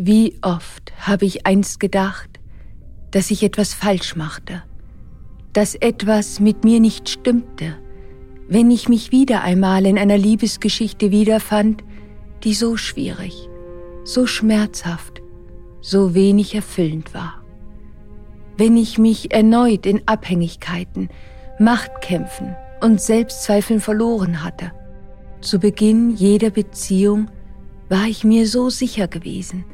Wie oft habe ich einst gedacht, dass ich etwas falsch machte, dass etwas mit mir nicht stimmte, wenn ich mich wieder einmal in einer Liebesgeschichte wiederfand, die so schwierig, so schmerzhaft, so wenig erfüllend war. Wenn ich mich erneut in Abhängigkeiten, Machtkämpfen und Selbstzweifeln verloren hatte. Zu Beginn jeder Beziehung war ich mir so sicher gewesen,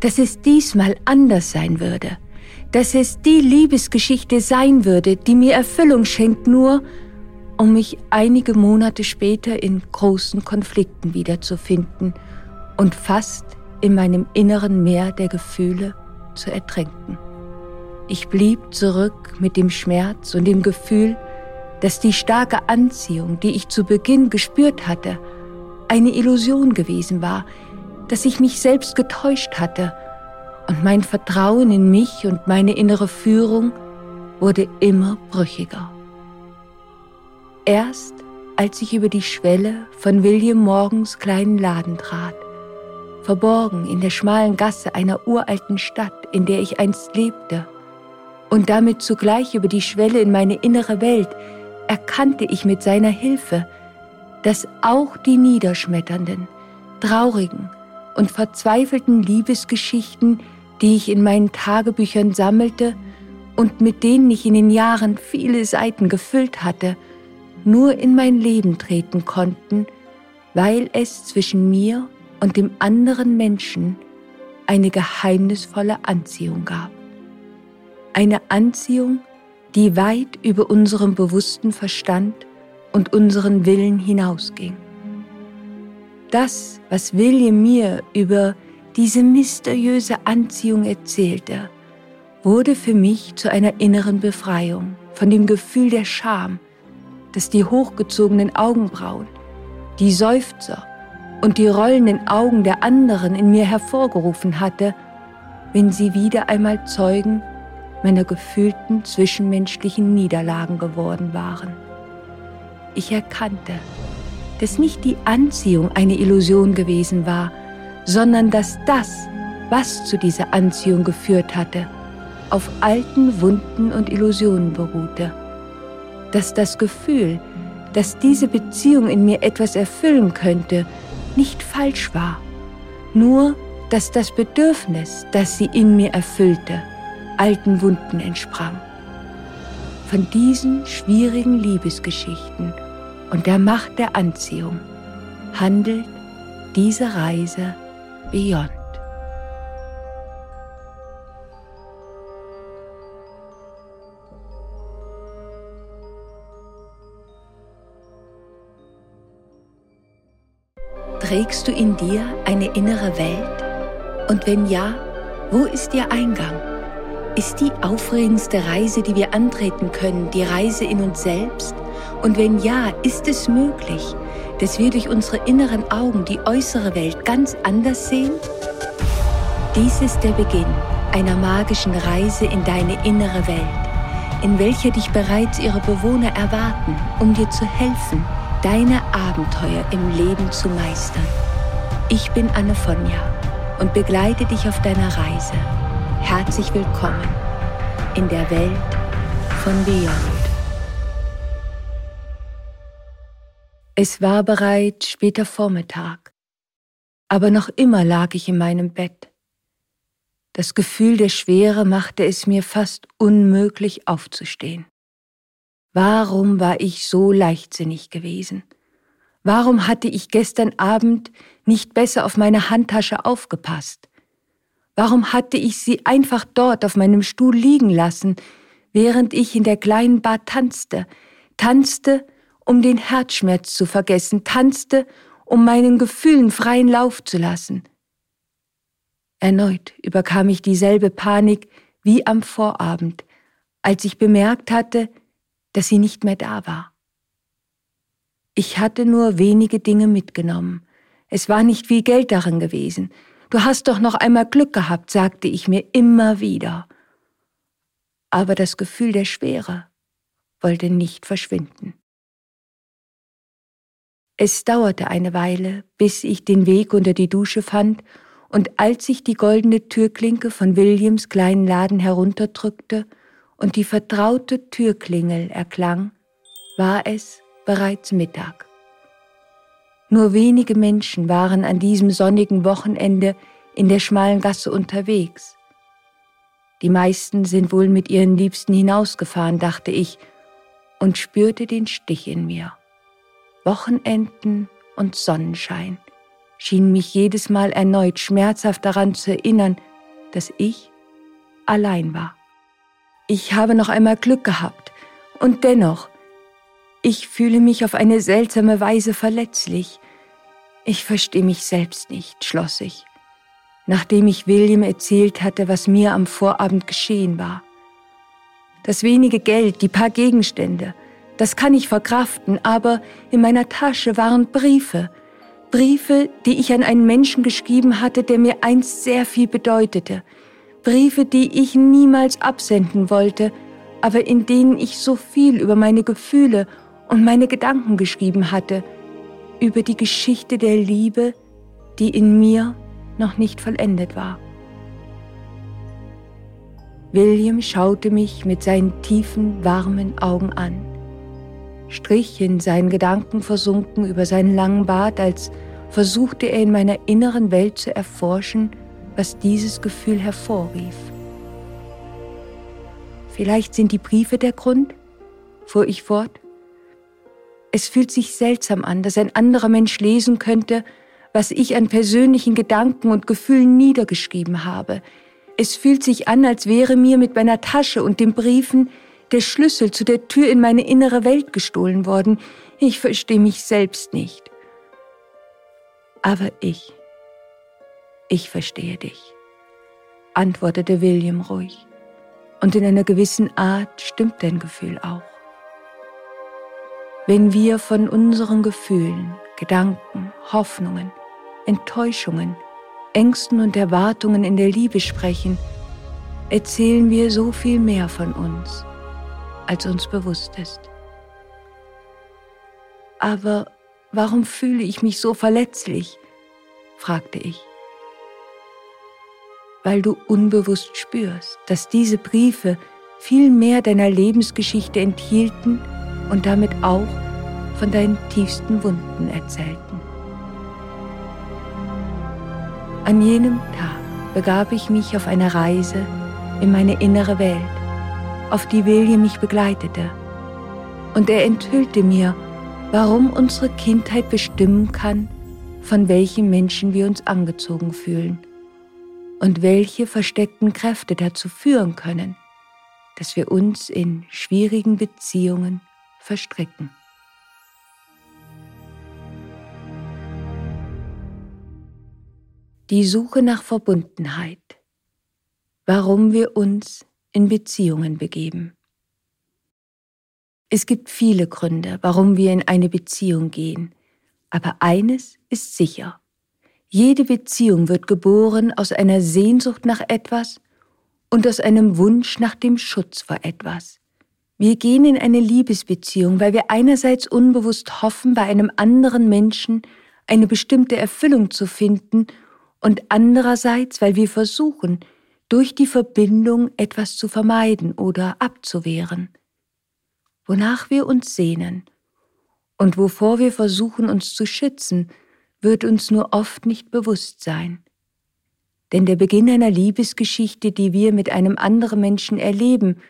dass es diesmal anders sein würde, dass es die Liebesgeschichte sein würde, die mir Erfüllung schenkt, nur um mich einige Monate später in großen Konflikten wiederzufinden und fast in meinem inneren Meer der Gefühle zu ertränken. Ich blieb zurück mit dem Schmerz und dem Gefühl, dass die starke Anziehung, die ich zu Beginn gespürt hatte, eine Illusion gewesen war, dass ich mich selbst getäuscht hatte und mein Vertrauen in mich und meine innere Führung wurde immer brüchiger. Erst als ich über die Schwelle von William Morgens kleinen Laden trat, verborgen in der schmalen Gasse einer uralten Stadt, in der ich einst lebte, und damit zugleich über die Schwelle in meine innere Welt, erkannte ich mit seiner Hilfe, dass auch die niederschmetternden, traurigen und verzweifelten Liebesgeschichten, die ich in meinen Tagebüchern sammelte und mit denen ich in den Jahren viele Seiten gefüllt hatte, nur in mein Leben treten konnten, weil es zwischen mir und dem anderen Menschen eine geheimnisvolle Anziehung gab. Eine Anziehung, die weit über unserem bewussten Verstand und unseren Willen hinausging. Das, was William mir über diese mysteriöse Anziehung erzählte, wurde für mich zu einer inneren Befreiung von dem Gefühl der Scham, das die hochgezogenen Augenbrauen, die Seufzer und die rollenden Augen der anderen in mir hervorgerufen hatte, wenn sie wieder einmal Zeugen meiner gefühlten zwischenmenschlichen Niederlagen geworden waren. Ich erkannte, dass nicht die Anziehung eine Illusion gewesen war, sondern dass das, was zu dieser Anziehung geführt hatte, auf alten Wunden und Illusionen beruhte. Dass das Gefühl, dass diese Beziehung in mir etwas erfüllen könnte, nicht falsch war, nur dass das Bedürfnis, das sie in mir erfüllte, alten Wunden entsprang. Von diesen schwierigen Liebesgeschichten und der Macht der Anziehung handelt diese Reise Beyond. Trägst du in dir eine innere Welt? Und wenn ja, wo ist ihr Eingang? Ist die aufregendste Reise, die wir antreten können, die Reise in uns selbst? Und wenn ja, ist es möglich, dass wir durch unsere inneren Augen die äußere Welt ganz anders sehen? Dies ist der Beginn einer magischen Reise in deine innere Welt, in welcher dich bereits ihre Bewohner erwarten, um dir zu helfen, deine Abenteuer im Leben zu meistern. Ich bin Anne Fonja und begleite dich auf deiner Reise Herzlich willkommen in der Welt von Beyond. Es war bereits später Vormittag, aber noch immer lag ich in meinem Bett. Das Gefühl der Schwere machte es mir fast unmöglich aufzustehen. Warum war ich so leichtsinnig gewesen? Warum hatte ich gestern Abend nicht besser auf meine Handtasche aufgepasst? Warum hatte ich sie einfach dort auf meinem Stuhl liegen lassen, während ich in der kleinen Bar tanzte, tanzte, um den Herzschmerz zu vergessen, tanzte, um meinen Gefühlen freien Lauf zu lassen. Erneut überkam ich dieselbe Panik wie am Vorabend, als ich bemerkt hatte, dass sie nicht mehr da war. Ich hatte nur wenige Dinge mitgenommen. Es war nicht viel Geld darin gewesen. Du hast doch noch einmal Glück gehabt, sagte ich mir immer wieder. Aber das Gefühl der Schwere wollte nicht verschwinden. Es dauerte eine Weile, bis ich den Weg unter die Dusche fand und als ich die goldene Türklinke von Williams kleinen Laden herunterdrückte und die vertraute Türklingel erklang, war es bereits Mittag. Nur wenige Menschen waren an diesem sonnigen Wochenende in der schmalen Gasse unterwegs. Die meisten sind wohl mit ihren Liebsten hinausgefahren, dachte ich, und spürte den Stich in mir. Wochenenden und Sonnenschein schienen mich jedes Mal erneut schmerzhaft daran zu erinnern, dass ich allein war. Ich habe noch einmal Glück gehabt, und dennoch, ich fühle mich auf eine seltsame Weise verletzlich. Ich verstehe mich selbst nicht, schloss ich, nachdem ich William erzählt hatte, was mir am Vorabend geschehen war. Das wenige Geld, die paar Gegenstände, das kann ich verkraften, aber in meiner Tasche waren Briefe, Briefe, die ich an einen Menschen geschrieben hatte, der mir einst sehr viel bedeutete, Briefe, die ich niemals absenden wollte, aber in denen ich so viel über meine Gefühle und meine Gedanken geschrieben hatte, über die Geschichte der Liebe, die in mir noch nicht vollendet war. William schaute mich mit seinen tiefen, warmen Augen an, strich in seinen Gedanken versunken über seinen langen Bart, als versuchte er in meiner inneren Welt zu erforschen, was dieses Gefühl hervorrief. Vielleicht sind die Briefe der Grund, fuhr ich fort. Es fühlt sich seltsam an, dass ein anderer Mensch lesen könnte, was ich an persönlichen Gedanken und Gefühlen niedergeschrieben habe. Es fühlt sich an, als wäre mir mit meiner Tasche und den Briefen der Schlüssel zu der Tür in meine innere Welt gestohlen worden. Ich verstehe mich selbst nicht. Aber ich, ich verstehe dich, antwortete William ruhig. Und in einer gewissen Art stimmt dein Gefühl auch. Wenn wir von unseren Gefühlen, Gedanken, Hoffnungen, Enttäuschungen, Ängsten und Erwartungen in der Liebe sprechen, erzählen wir so viel mehr von uns, als uns bewusst ist. Aber warum fühle ich mich so verletzlich? fragte ich. Weil du unbewusst spürst, dass diese Briefe viel mehr deiner Lebensgeschichte enthielten, und damit auch von deinen tiefsten Wunden erzählten. An jenem Tag begab ich mich auf eine Reise in meine innere Welt, auf die William mich begleitete, und er enthüllte mir, warum unsere Kindheit bestimmen kann, von welchen Menschen wir uns angezogen fühlen und welche versteckten Kräfte dazu führen können, dass wir uns in schwierigen Beziehungen verstricken. Die Suche nach Verbundenheit. Warum wir uns in Beziehungen begeben. Es gibt viele Gründe, warum wir in eine Beziehung gehen, aber eines ist sicher. Jede Beziehung wird geboren aus einer Sehnsucht nach etwas und aus einem Wunsch nach dem Schutz vor etwas. Wir gehen in eine Liebesbeziehung, weil wir einerseits unbewusst hoffen, bei einem anderen Menschen eine bestimmte Erfüllung zu finden und andererseits, weil wir versuchen, durch die Verbindung etwas zu vermeiden oder abzuwehren, wonach wir uns sehnen und wovor wir versuchen uns zu schützen, wird uns nur oft nicht bewusst sein. Denn der Beginn einer Liebesgeschichte, die wir mit einem anderen Menschen erleben,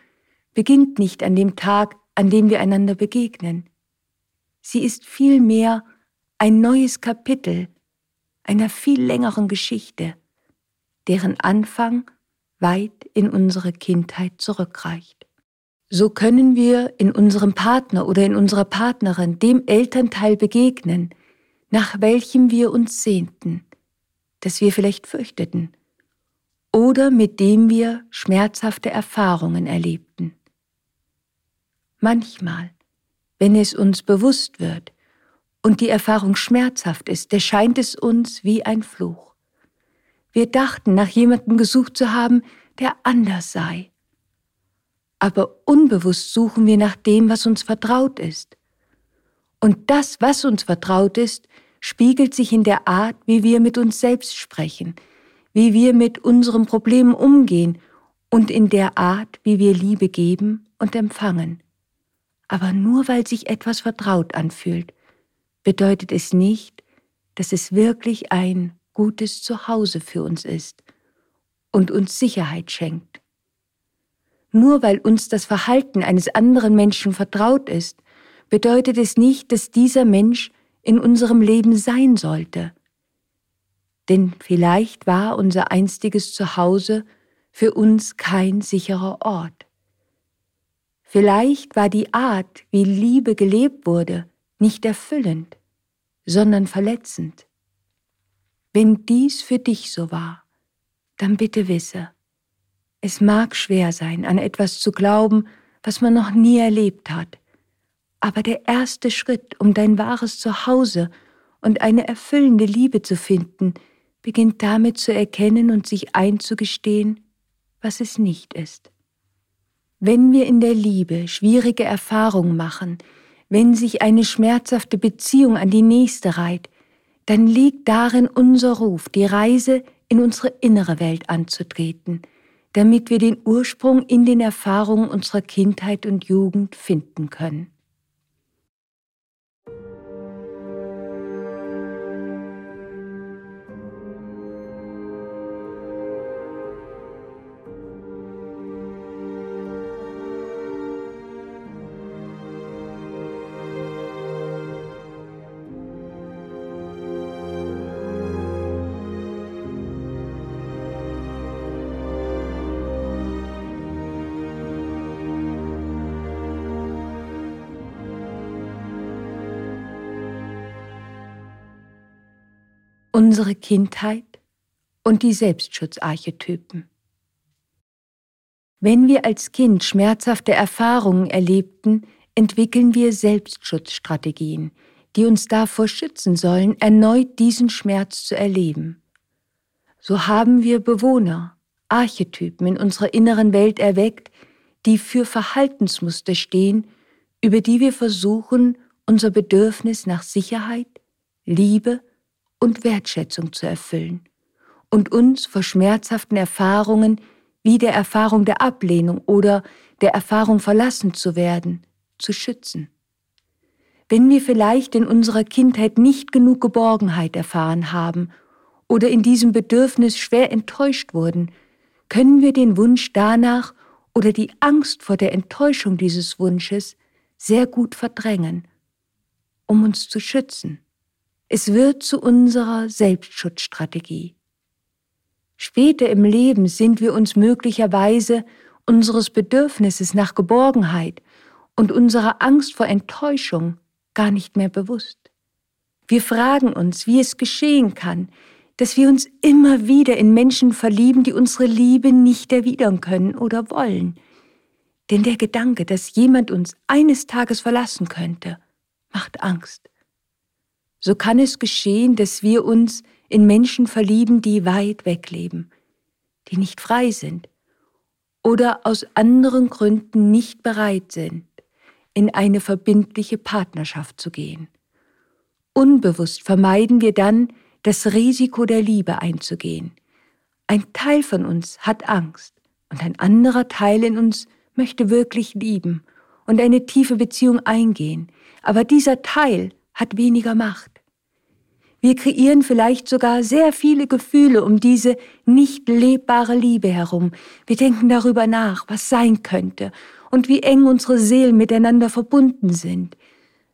beginnt nicht an dem Tag, an dem wir einander begegnen. Sie ist vielmehr ein neues Kapitel einer viel längeren Geschichte, deren Anfang weit in unsere Kindheit zurückreicht. So können wir in unserem Partner oder in unserer Partnerin dem Elternteil begegnen, nach welchem wir uns sehnten, das wir vielleicht fürchteten, oder mit dem wir schmerzhafte Erfahrungen erlebten. Manchmal, wenn es uns bewusst wird und die Erfahrung schmerzhaft ist, erscheint es uns wie ein Fluch. Wir dachten, nach jemandem gesucht zu haben, der anders sei. Aber unbewusst suchen wir nach dem, was uns vertraut ist. Und das, was uns vertraut ist, spiegelt sich in der Art, wie wir mit uns selbst sprechen, wie wir mit unseren Problemen umgehen und in der Art, wie wir Liebe geben und empfangen. Aber nur weil sich etwas vertraut anfühlt, bedeutet es nicht, dass es wirklich ein gutes Zuhause für uns ist und uns Sicherheit schenkt. Nur weil uns das Verhalten eines anderen Menschen vertraut ist, bedeutet es nicht, dass dieser Mensch in unserem Leben sein sollte. Denn vielleicht war unser einstiges Zuhause für uns kein sicherer Ort. Vielleicht war die Art, wie Liebe gelebt wurde, nicht erfüllend, sondern verletzend. Wenn dies für dich so war, dann bitte wisse, es mag schwer sein, an etwas zu glauben, was man noch nie erlebt hat, aber der erste Schritt, um dein wahres Zuhause und eine erfüllende Liebe zu finden, beginnt damit zu erkennen und sich einzugestehen, was es nicht ist. Wenn wir in der Liebe schwierige Erfahrungen machen, wenn sich eine schmerzhafte Beziehung an die nächste reiht, dann liegt darin unser Ruf, die Reise in unsere innere Welt anzutreten, damit wir den Ursprung in den Erfahrungen unserer Kindheit und Jugend finden können. Unsere Kindheit und die Selbstschutzarchetypen. Wenn wir als Kind schmerzhafte Erfahrungen erlebten, entwickeln wir Selbstschutzstrategien, die uns davor schützen sollen, erneut diesen Schmerz zu erleben. So haben wir Bewohner, Archetypen in unserer inneren Welt erweckt, die für Verhaltensmuster stehen, über die wir versuchen, unser Bedürfnis nach Sicherheit, Liebe und Wertschätzung zu erfüllen und uns vor schmerzhaften Erfahrungen wie der Erfahrung der Ablehnung oder der Erfahrung verlassen zu werden, zu schützen. Wenn wir vielleicht in unserer Kindheit nicht genug Geborgenheit erfahren haben oder in diesem Bedürfnis schwer enttäuscht wurden, können wir den Wunsch danach oder die Angst vor der Enttäuschung dieses Wunsches sehr gut verdrängen, um uns zu schützen. Es wird zu unserer Selbstschutzstrategie. Später im Leben sind wir uns möglicherweise unseres Bedürfnisses nach Geborgenheit und unserer Angst vor Enttäuschung gar nicht mehr bewusst. Wir fragen uns, wie es geschehen kann, dass wir uns immer wieder in Menschen verlieben, die unsere Liebe nicht erwidern können oder wollen. Denn der Gedanke, dass jemand uns eines Tages verlassen könnte, macht Angst so kann es geschehen, dass wir uns in Menschen verlieben, die weit weg leben, die nicht frei sind oder aus anderen Gründen nicht bereit sind, in eine verbindliche Partnerschaft zu gehen. Unbewusst vermeiden wir dann, das Risiko der Liebe einzugehen. Ein Teil von uns hat Angst und ein anderer Teil in uns möchte wirklich lieben und eine tiefe Beziehung eingehen, aber dieser Teil hat weniger Macht. Wir kreieren vielleicht sogar sehr viele Gefühle um diese nicht lebbare Liebe herum. Wir denken darüber nach, was sein könnte und wie eng unsere Seelen miteinander verbunden sind.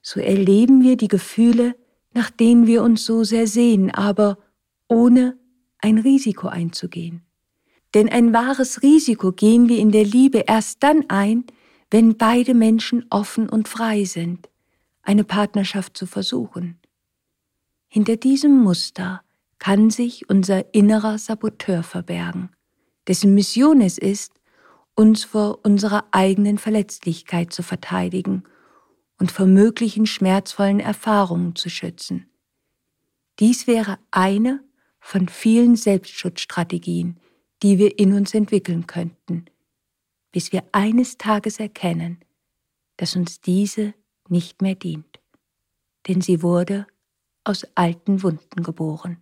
So erleben wir die Gefühle, nach denen wir uns so sehr sehen, aber ohne ein Risiko einzugehen. Denn ein wahres Risiko gehen wir in der Liebe erst dann ein, wenn beide Menschen offen und frei sind, eine Partnerschaft zu versuchen. Hinter diesem Muster kann sich unser innerer Saboteur verbergen, dessen Mission es ist, uns vor unserer eigenen Verletzlichkeit zu verteidigen und vor möglichen schmerzvollen Erfahrungen zu schützen. Dies wäre eine von vielen Selbstschutzstrategien, die wir in uns entwickeln könnten, bis wir eines Tages erkennen, dass uns diese nicht mehr dient, denn sie wurde aus alten Wunden geboren.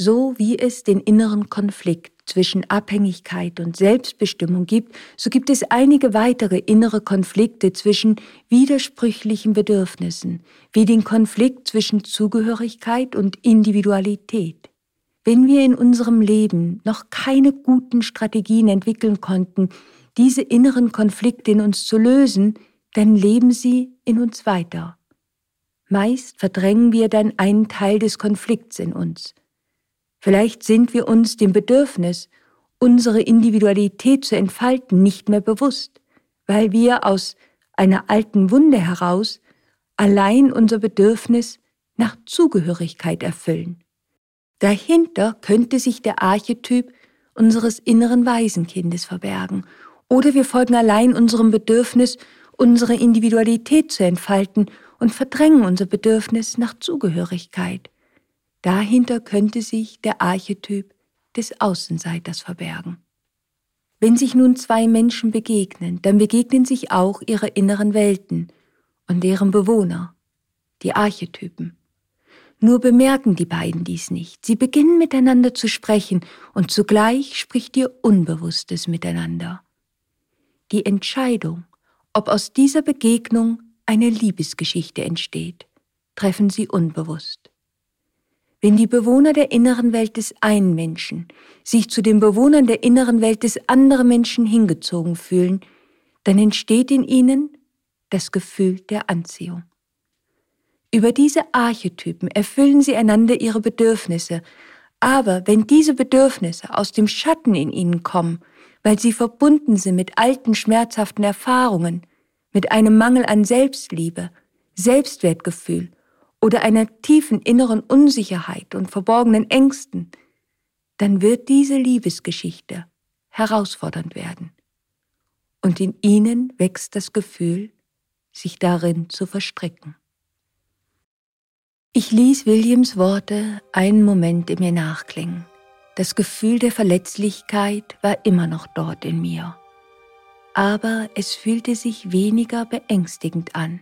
So wie es den inneren Konflikt zwischen Abhängigkeit und Selbstbestimmung gibt, so gibt es einige weitere innere Konflikte zwischen widersprüchlichen Bedürfnissen, wie den Konflikt zwischen Zugehörigkeit und Individualität. Wenn wir in unserem Leben noch keine guten Strategien entwickeln konnten, diese inneren Konflikte in uns zu lösen, dann leben sie in uns weiter. Meist verdrängen wir dann einen Teil des Konflikts in uns. Vielleicht sind wir uns dem Bedürfnis, unsere Individualität zu entfalten, nicht mehr bewusst, weil wir aus einer alten Wunde heraus allein unser Bedürfnis nach Zugehörigkeit erfüllen. Dahinter könnte sich der Archetyp unseres inneren Waisenkindes verbergen, oder wir folgen allein unserem Bedürfnis, unsere Individualität zu entfalten und verdrängen unser Bedürfnis nach Zugehörigkeit. Dahinter könnte sich der Archetyp des Außenseiters verbergen. Wenn sich nun zwei Menschen begegnen, dann begegnen sich auch ihre inneren Welten und deren Bewohner, die Archetypen. Nur bemerken die beiden dies nicht. Sie beginnen miteinander zu sprechen und zugleich spricht ihr Unbewusstes miteinander. Die Entscheidung, ob aus dieser Begegnung eine Liebesgeschichte entsteht, treffen sie unbewusst. Wenn die Bewohner der inneren Welt des einen Menschen sich zu den Bewohnern der inneren Welt des anderen Menschen hingezogen fühlen, dann entsteht in ihnen das Gefühl der Anziehung. Über diese Archetypen erfüllen sie einander ihre Bedürfnisse, aber wenn diese Bedürfnisse aus dem Schatten in ihnen kommen, weil sie verbunden sind mit alten schmerzhaften Erfahrungen, mit einem Mangel an Selbstliebe, Selbstwertgefühl oder einer tiefen inneren Unsicherheit und verborgenen Ängsten, dann wird diese Liebesgeschichte herausfordernd werden. Und in ihnen wächst das Gefühl, sich darin zu verstricken. Ich ließ Williams Worte einen Moment in mir nachklingen. Das Gefühl der Verletzlichkeit war immer noch dort in mir. Aber es fühlte sich weniger beängstigend an.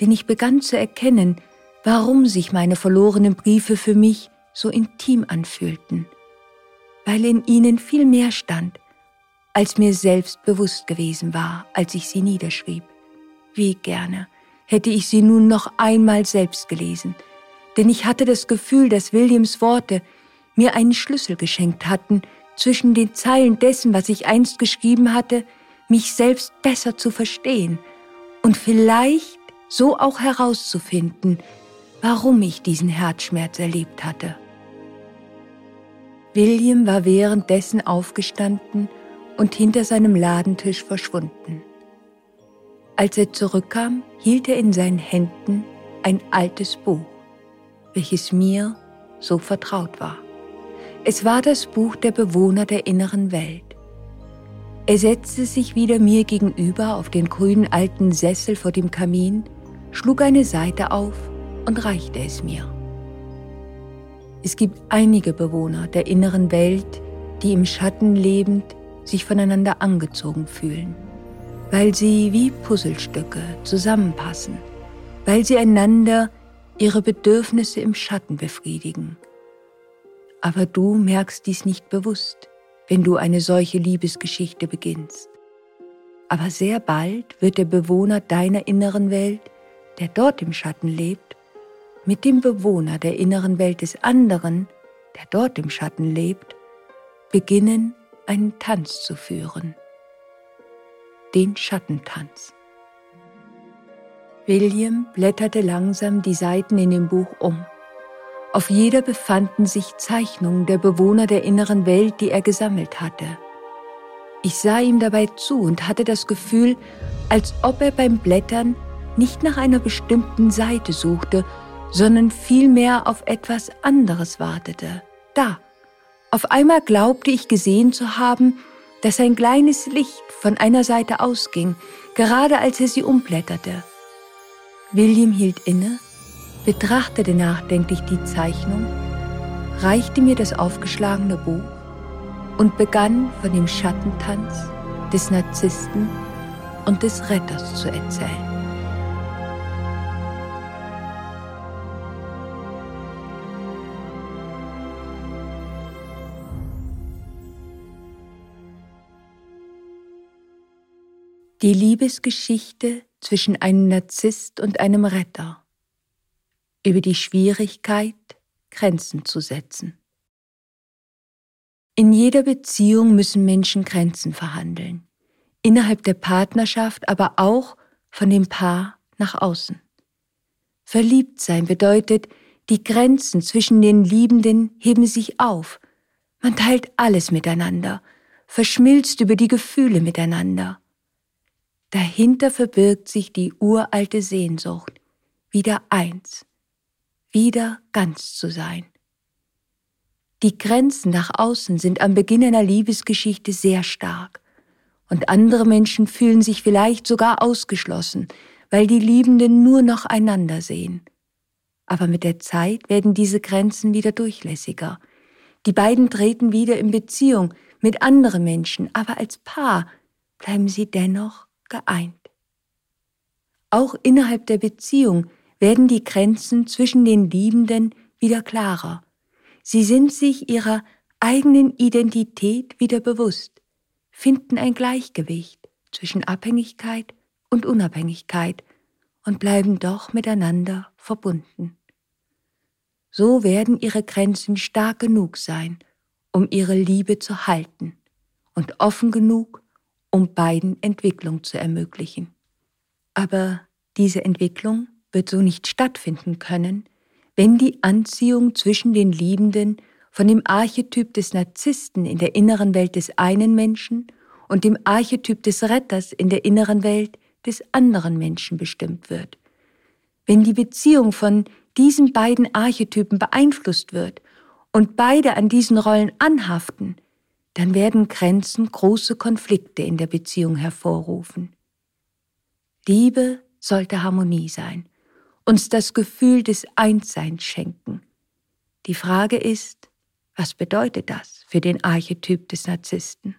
Denn ich begann zu erkennen, warum sich meine verlorenen Briefe für mich so intim anfühlten, weil in ihnen viel mehr stand, als mir selbst bewusst gewesen war, als ich sie niederschrieb. Wie gerne hätte ich sie nun noch einmal selbst gelesen, denn ich hatte das Gefühl, dass Williams Worte mir einen Schlüssel geschenkt hatten, zwischen den Zeilen dessen, was ich einst geschrieben hatte, mich selbst besser zu verstehen und vielleicht so auch herauszufinden, warum ich diesen Herzschmerz erlebt hatte. William war währenddessen aufgestanden und hinter seinem Ladentisch verschwunden. Als er zurückkam, hielt er in seinen Händen ein altes Buch, welches mir so vertraut war. Es war das Buch der Bewohner der inneren Welt. Er setzte sich wieder mir gegenüber auf den grünen alten Sessel vor dem Kamin schlug eine Seite auf und reichte es mir. Es gibt einige Bewohner der inneren Welt, die im Schatten lebend sich voneinander angezogen fühlen, weil sie wie Puzzlestücke zusammenpassen, weil sie einander ihre Bedürfnisse im Schatten befriedigen. Aber du merkst dies nicht bewusst, wenn du eine solche Liebesgeschichte beginnst. Aber sehr bald wird der Bewohner deiner inneren Welt der dort im Schatten lebt, mit dem Bewohner der inneren Welt des anderen, der dort im Schatten lebt, beginnen einen Tanz zu führen. Den Schattentanz. William blätterte langsam die Seiten in dem Buch um. Auf jeder befanden sich Zeichnungen der Bewohner der inneren Welt, die er gesammelt hatte. Ich sah ihm dabei zu und hatte das Gefühl, als ob er beim Blättern nicht nach einer bestimmten Seite suchte, sondern vielmehr auf etwas anderes wartete. Da. Auf einmal glaubte ich gesehen zu haben, dass ein kleines Licht von einer Seite ausging, gerade als er sie umblätterte. William hielt inne, betrachtete nachdenklich die Zeichnung, reichte mir das aufgeschlagene Buch und begann von dem Schattentanz des Narzissten und des Retters zu erzählen. Die Liebesgeschichte zwischen einem Narzisst und einem Retter über die Schwierigkeit, Grenzen zu setzen. In jeder Beziehung müssen Menschen Grenzen verhandeln. Innerhalb der Partnerschaft, aber auch von dem Paar nach außen. Verliebt sein bedeutet, die Grenzen zwischen den Liebenden heben sich auf. Man teilt alles miteinander, verschmilzt über die Gefühle miteinander. Dahinter verbirgt sich die uralte Sehnsucht, wieder eins, wieder ganz zu sein. Die Grenzen nach außen sind am Beginn einer Liebesgeschichte sehr stark, und andere Menschen fühlen sich vielleicht sogar ausgeschlossen, weil die Liebenden nur noch einander sehen. Aber mit der Zeit werden diese Grenzen wieder durchlässiger. Die beiden treten wieder in Beziehung mit anderen Menschen, aber als Paar bleiben sie dennoch geeint. Auch innerhalb der Beziehung werden die Grenzen zwischen den Liebenden wieder klarer. Sie sind sich ihrer eigenen Identität wieder bewusst, finden ein Gleichgewicht zwischen Abhängigkeit und Unabhängigkeit und bleiben doch miteinander verbunden. So werden ihre Grenzen stark genug sein, um ihre Liebe zu halten und offen genug, um beiden Entwicklung zu ermöglichen. Aber diese Entwicklung wird so nicht stattfinden können, wenn die Anziehung zwischen den Liebenden von dem Archetyp des Narzissten in der inneren Welt des einen Menschen und dem Archetyp des Retters in der inneren Welt des anderen Menschen bestimmt wird. Wenn die Beziehung von diesen beiden Archetypen beeinflusst wird und beide an diesen Rollen anhaften, dann werden Grenzen große Konflikte in der Beziehung hervorrufen. Liebe sollte Harmonie sein, uns das Gefühl des Einsseins schenken. Die Frage ist, was bedeutet das für den Archetyp des Narzissten?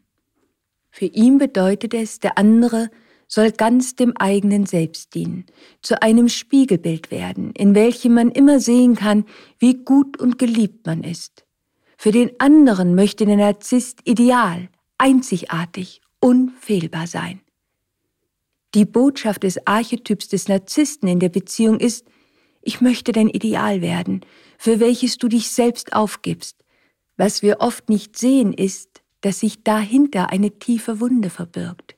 Für ihn bedeutet es, der andere soll ganz dem eigenen Selbst dienen, zu einem Spiegelbild werden, in welchem man immer sehen kann, wie gut und geliebt man ist. Für den anderen möchte der Narzisst ideal, einzigartig, unfehlbar sein. Die Botschaft des Archetyps des Narzissten in der Beziehung ist, ich möchte dein Ideal werden, für welches du dich selbst aufgibst. Was wir oft nicht sehen, ist, dass sich dahinter eine tiefe Wunde verbirgt.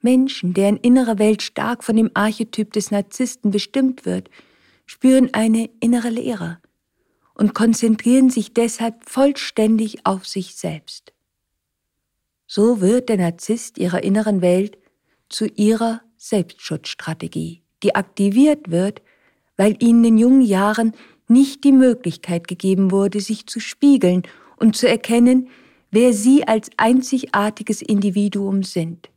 Menschen, deren innere Welt stark von dem Archetyp des Narzissten bestimmt wird, spüren eine innere Leere, und konzentrieren sich deshalb vollständig auf sich selbst. So wird der Narzisst ihrer inneren Welt zu ihrer Selbstschutzstrategie, die aktiviert wird, weil ihnen in jungen Jahren nicht die Möglichkeit gegeben wurde, sich zu spiegeln und zu erkennen, wer sie als einzigartiges Individuum sind.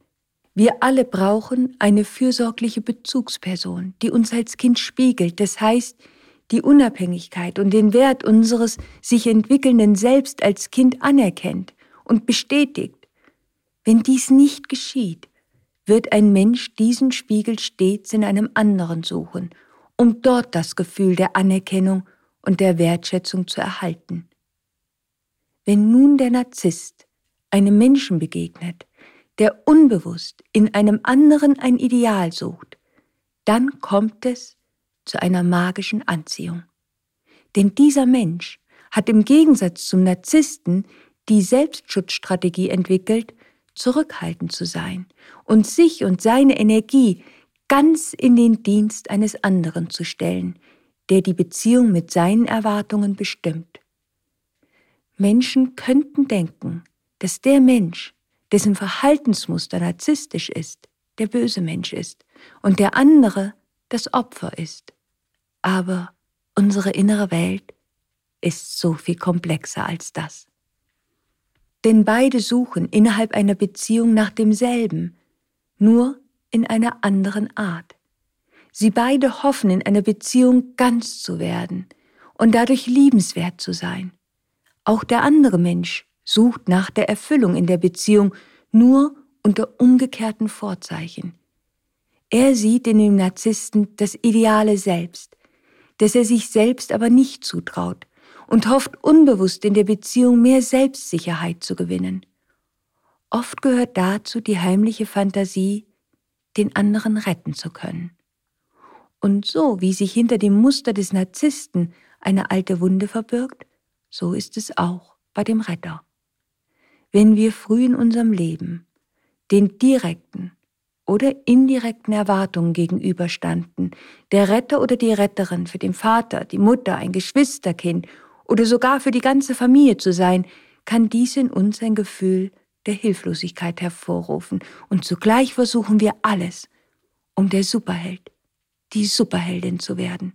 Wir alle brauchen eine fürsorgliche Bezugsperson, die uns als Kind spiegelt, das heißt, die Unabhängigkeit und den Wert unseres sich entwickelnden Selbst als Kind anerkennt und bestätigt. Wenn dies nicht geschieht, wird ein Mensch diesen Spiegel stets in einem anderen suchen, um dort das Gefühl der Anerkennung und der Wertschätzung zu erhalten. Wenn nun der Narzisst einem Menschen begegnet, der unbewusst in einem anderen ein Ideal sucht, dann kommt es zu einer magischen Anziehung. Denn dieser Mensch hat im Gegensatz zum Narzissten die Selbstschutzstrategie entwickelt, zurückhaltend zu sein und sich und seine Energie ganz in den Dienst eines anderen zu stellen, der die Beziehung mit seinen Erwartungen bestimmt. Menschen könnten denken, dass der Mensch, dessen Verhaltensmuster narzisstisch ist, der böse Mensch ist und der andere das Opfer ist. Aber unsere innere Welt ist so viel komplexer als das. Denn beide suchen innerhalb einer Beziehung nach demselben, nur in einer anderen Art. Sie beide hoffen in einer Beziehung ganz zu werden und dadurch liebenswert zu sein. Auch der andere Mensch sucht nach der Erfüllung in der Beziehung nur unter umgekehrten Vorzeichen. Er sieht in dem Narzissten das ideale Selbst, das er sich selbst aber nicht zutraut und hofft unbewusst in der Beziehung mehr Selbstsicherheit zu gewinnen. Oft gehört dazu die heimliche Fantasie, den anderen retten zu können. Und so wie sich hinter dem Muster des Narzissten eine alte Wunde verbirgt, so ist es auch bei dem Retter. Wenn wir früh in unserem Leben den direkten oder indirekten Erwartungen gegenüberstanden, der Retter oder die Retterin für den Vater, die Mutter, ein Geschwisterkind oder sogar für die ganze Familie zu sein, kann dies in uns ein Gefühl der Hilflosigkeit hervorrufen und zugleich versuchen wir alles, um der Superheld, die Superheldin zu werden.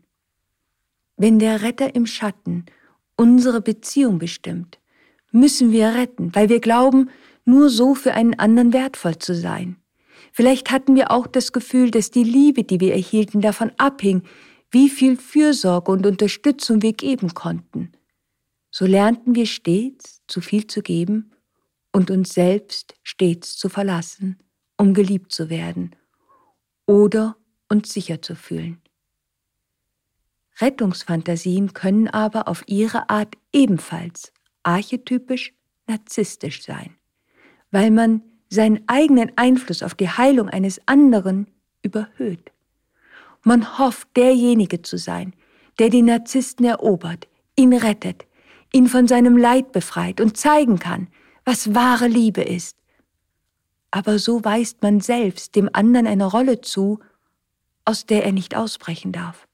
Wenn der Retter im Schatten unsere Beziehung bestimmt, müssen wir retten, weil wir glauben, nur so für einen anderen wertvoll zu sein. Vielleicht hatten wir auch das Gefühl, dass die Liebe, die wir erhielten, davon abhing, wie viel Fürsorge und Unterstützung wir geben konnten. So lernten wir stets zu viel zu geben und uns selbst stets zu verlassen, um geliebt zu werden oder uns sicher zu fühlen. Rettungsfantasien können aber auf ihre Art ebenfalls archetypisch narzisstisch sein, weil man seinen eigenen Einfluss auf die Heilung eines anderen überhöht. Man hofft, derjenige zu sein, der den Narzissten erobert, ihn rettet, ihn von seinem Leid befreit und zeigen kann, was wahre Liebe ist. Aber so weist man selbst dem anderen eine Rolle zu, aus der er nicht ausbrechen darf.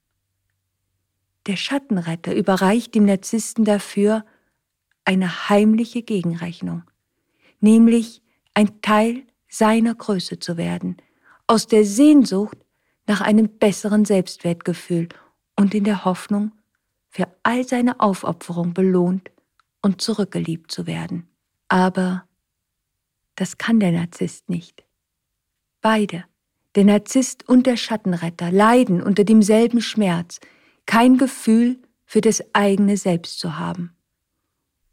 Der Schattenretter überreicht dem Narzissten dafür eine heimliche Gegenrechnung, nämlich ein Teil seiner Größe zu werden, aus der Sehnsucht nach einem besseren Selbstwertgefühl und in der Hoffnung, für all seine Aufopferung belohnt und zurückgeliebt zu werden. Aber das kann der Narzisst nicht. Beide, der Narzisst und der Schattenretter, leiden unter demselben Schmerz, kein Gefühl für das eigene Selbst zu haben.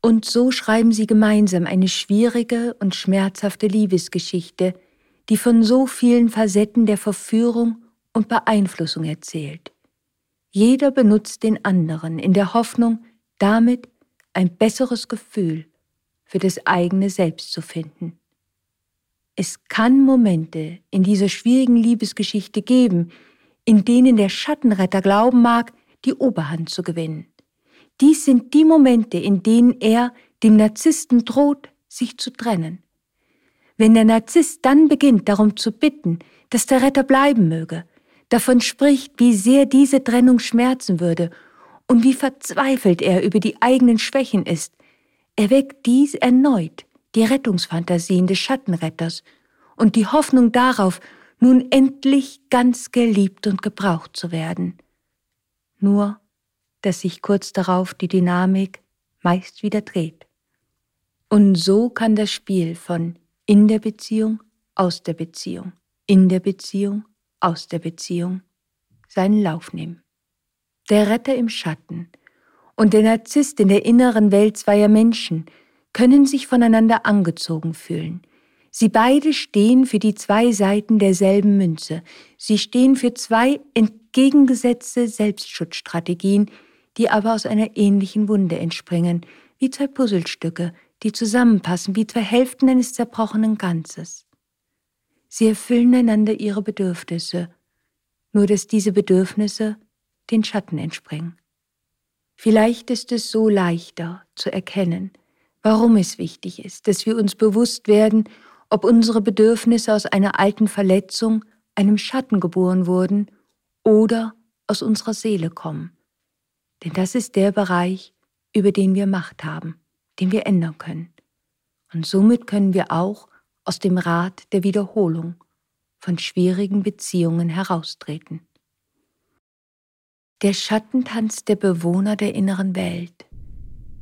Und so schreiben sie gemeinsam eine schwierige und schmerzhafte Liebesgeschichte, die von so vielen Facetten der Verführung und Beeinflussung erzählt. Jeder benutzt den anderen in der Hoffnung, damit ein besseres Gefühl für das eigene Selbst zu finden. Es kann Momente in dieser schwierigen Liebesgeschichte geben, in denen der Schattenretter glauben mag, die Oberhand zu gewinnen. Dies sind die Momente, in denen er dem Narzissten droht, sich zu trennen. Wenn der Narzisst dann beginnt darum zu bitten, dass der Retter bleiben möge, davon spricht, wie sehr diese Trennung schmerzen würde und wie verzweifelt er über die eigenen Schwächen ist, erweckt dies erneut die Rettungsfantasien des Schattenretters und die Hoffnung darauf, nun endlich ganz geliebt und gebraucht zu werden. Nur dass sich kurz darauf die Dynamik meist wieder dreht. Und so kann das Spiel von in der Beziehung, aus der Beziehung, in der Beziehung, aus der Beziehung seinen Lauf nehmen. Der Retter im Schatten und der Narzisst in der inneren Welt zweier Menschen können sich voneinander angezogen fühlen. Sie beide stehen für die zwei Seiten derselben Münze. Sie stehen für zwei entgegengesetzte Selbstschutzstrategien, die aber aus einer ähnlichen Wunde entspringen, wie zwei Puzzlestücke, die zusammenpassen wie zwei Hälften eines zerbrochenen Ganzes. Sie erfüllen einander ihre Bedürfnisse, nur dass diese Bedürfnisse den Schatten entspringen. Vielleicht ist es so leichter zu erkennen, warum es wichtig ist, dass wir uns bewusst werden, ob unsere Bedürfnisse aus einer alten Verletzung, einem Schatten geboren wurden oder aus unserer Seele kommen. Denn das ist der Bereich, über den wir Macht haben, den wir ändern können. Und somit können wir auch aus dem Rat der Wiederholung von schwierigen Beziehungen heraustreten. Der Schattentanz der Bewohner der inneren Welt.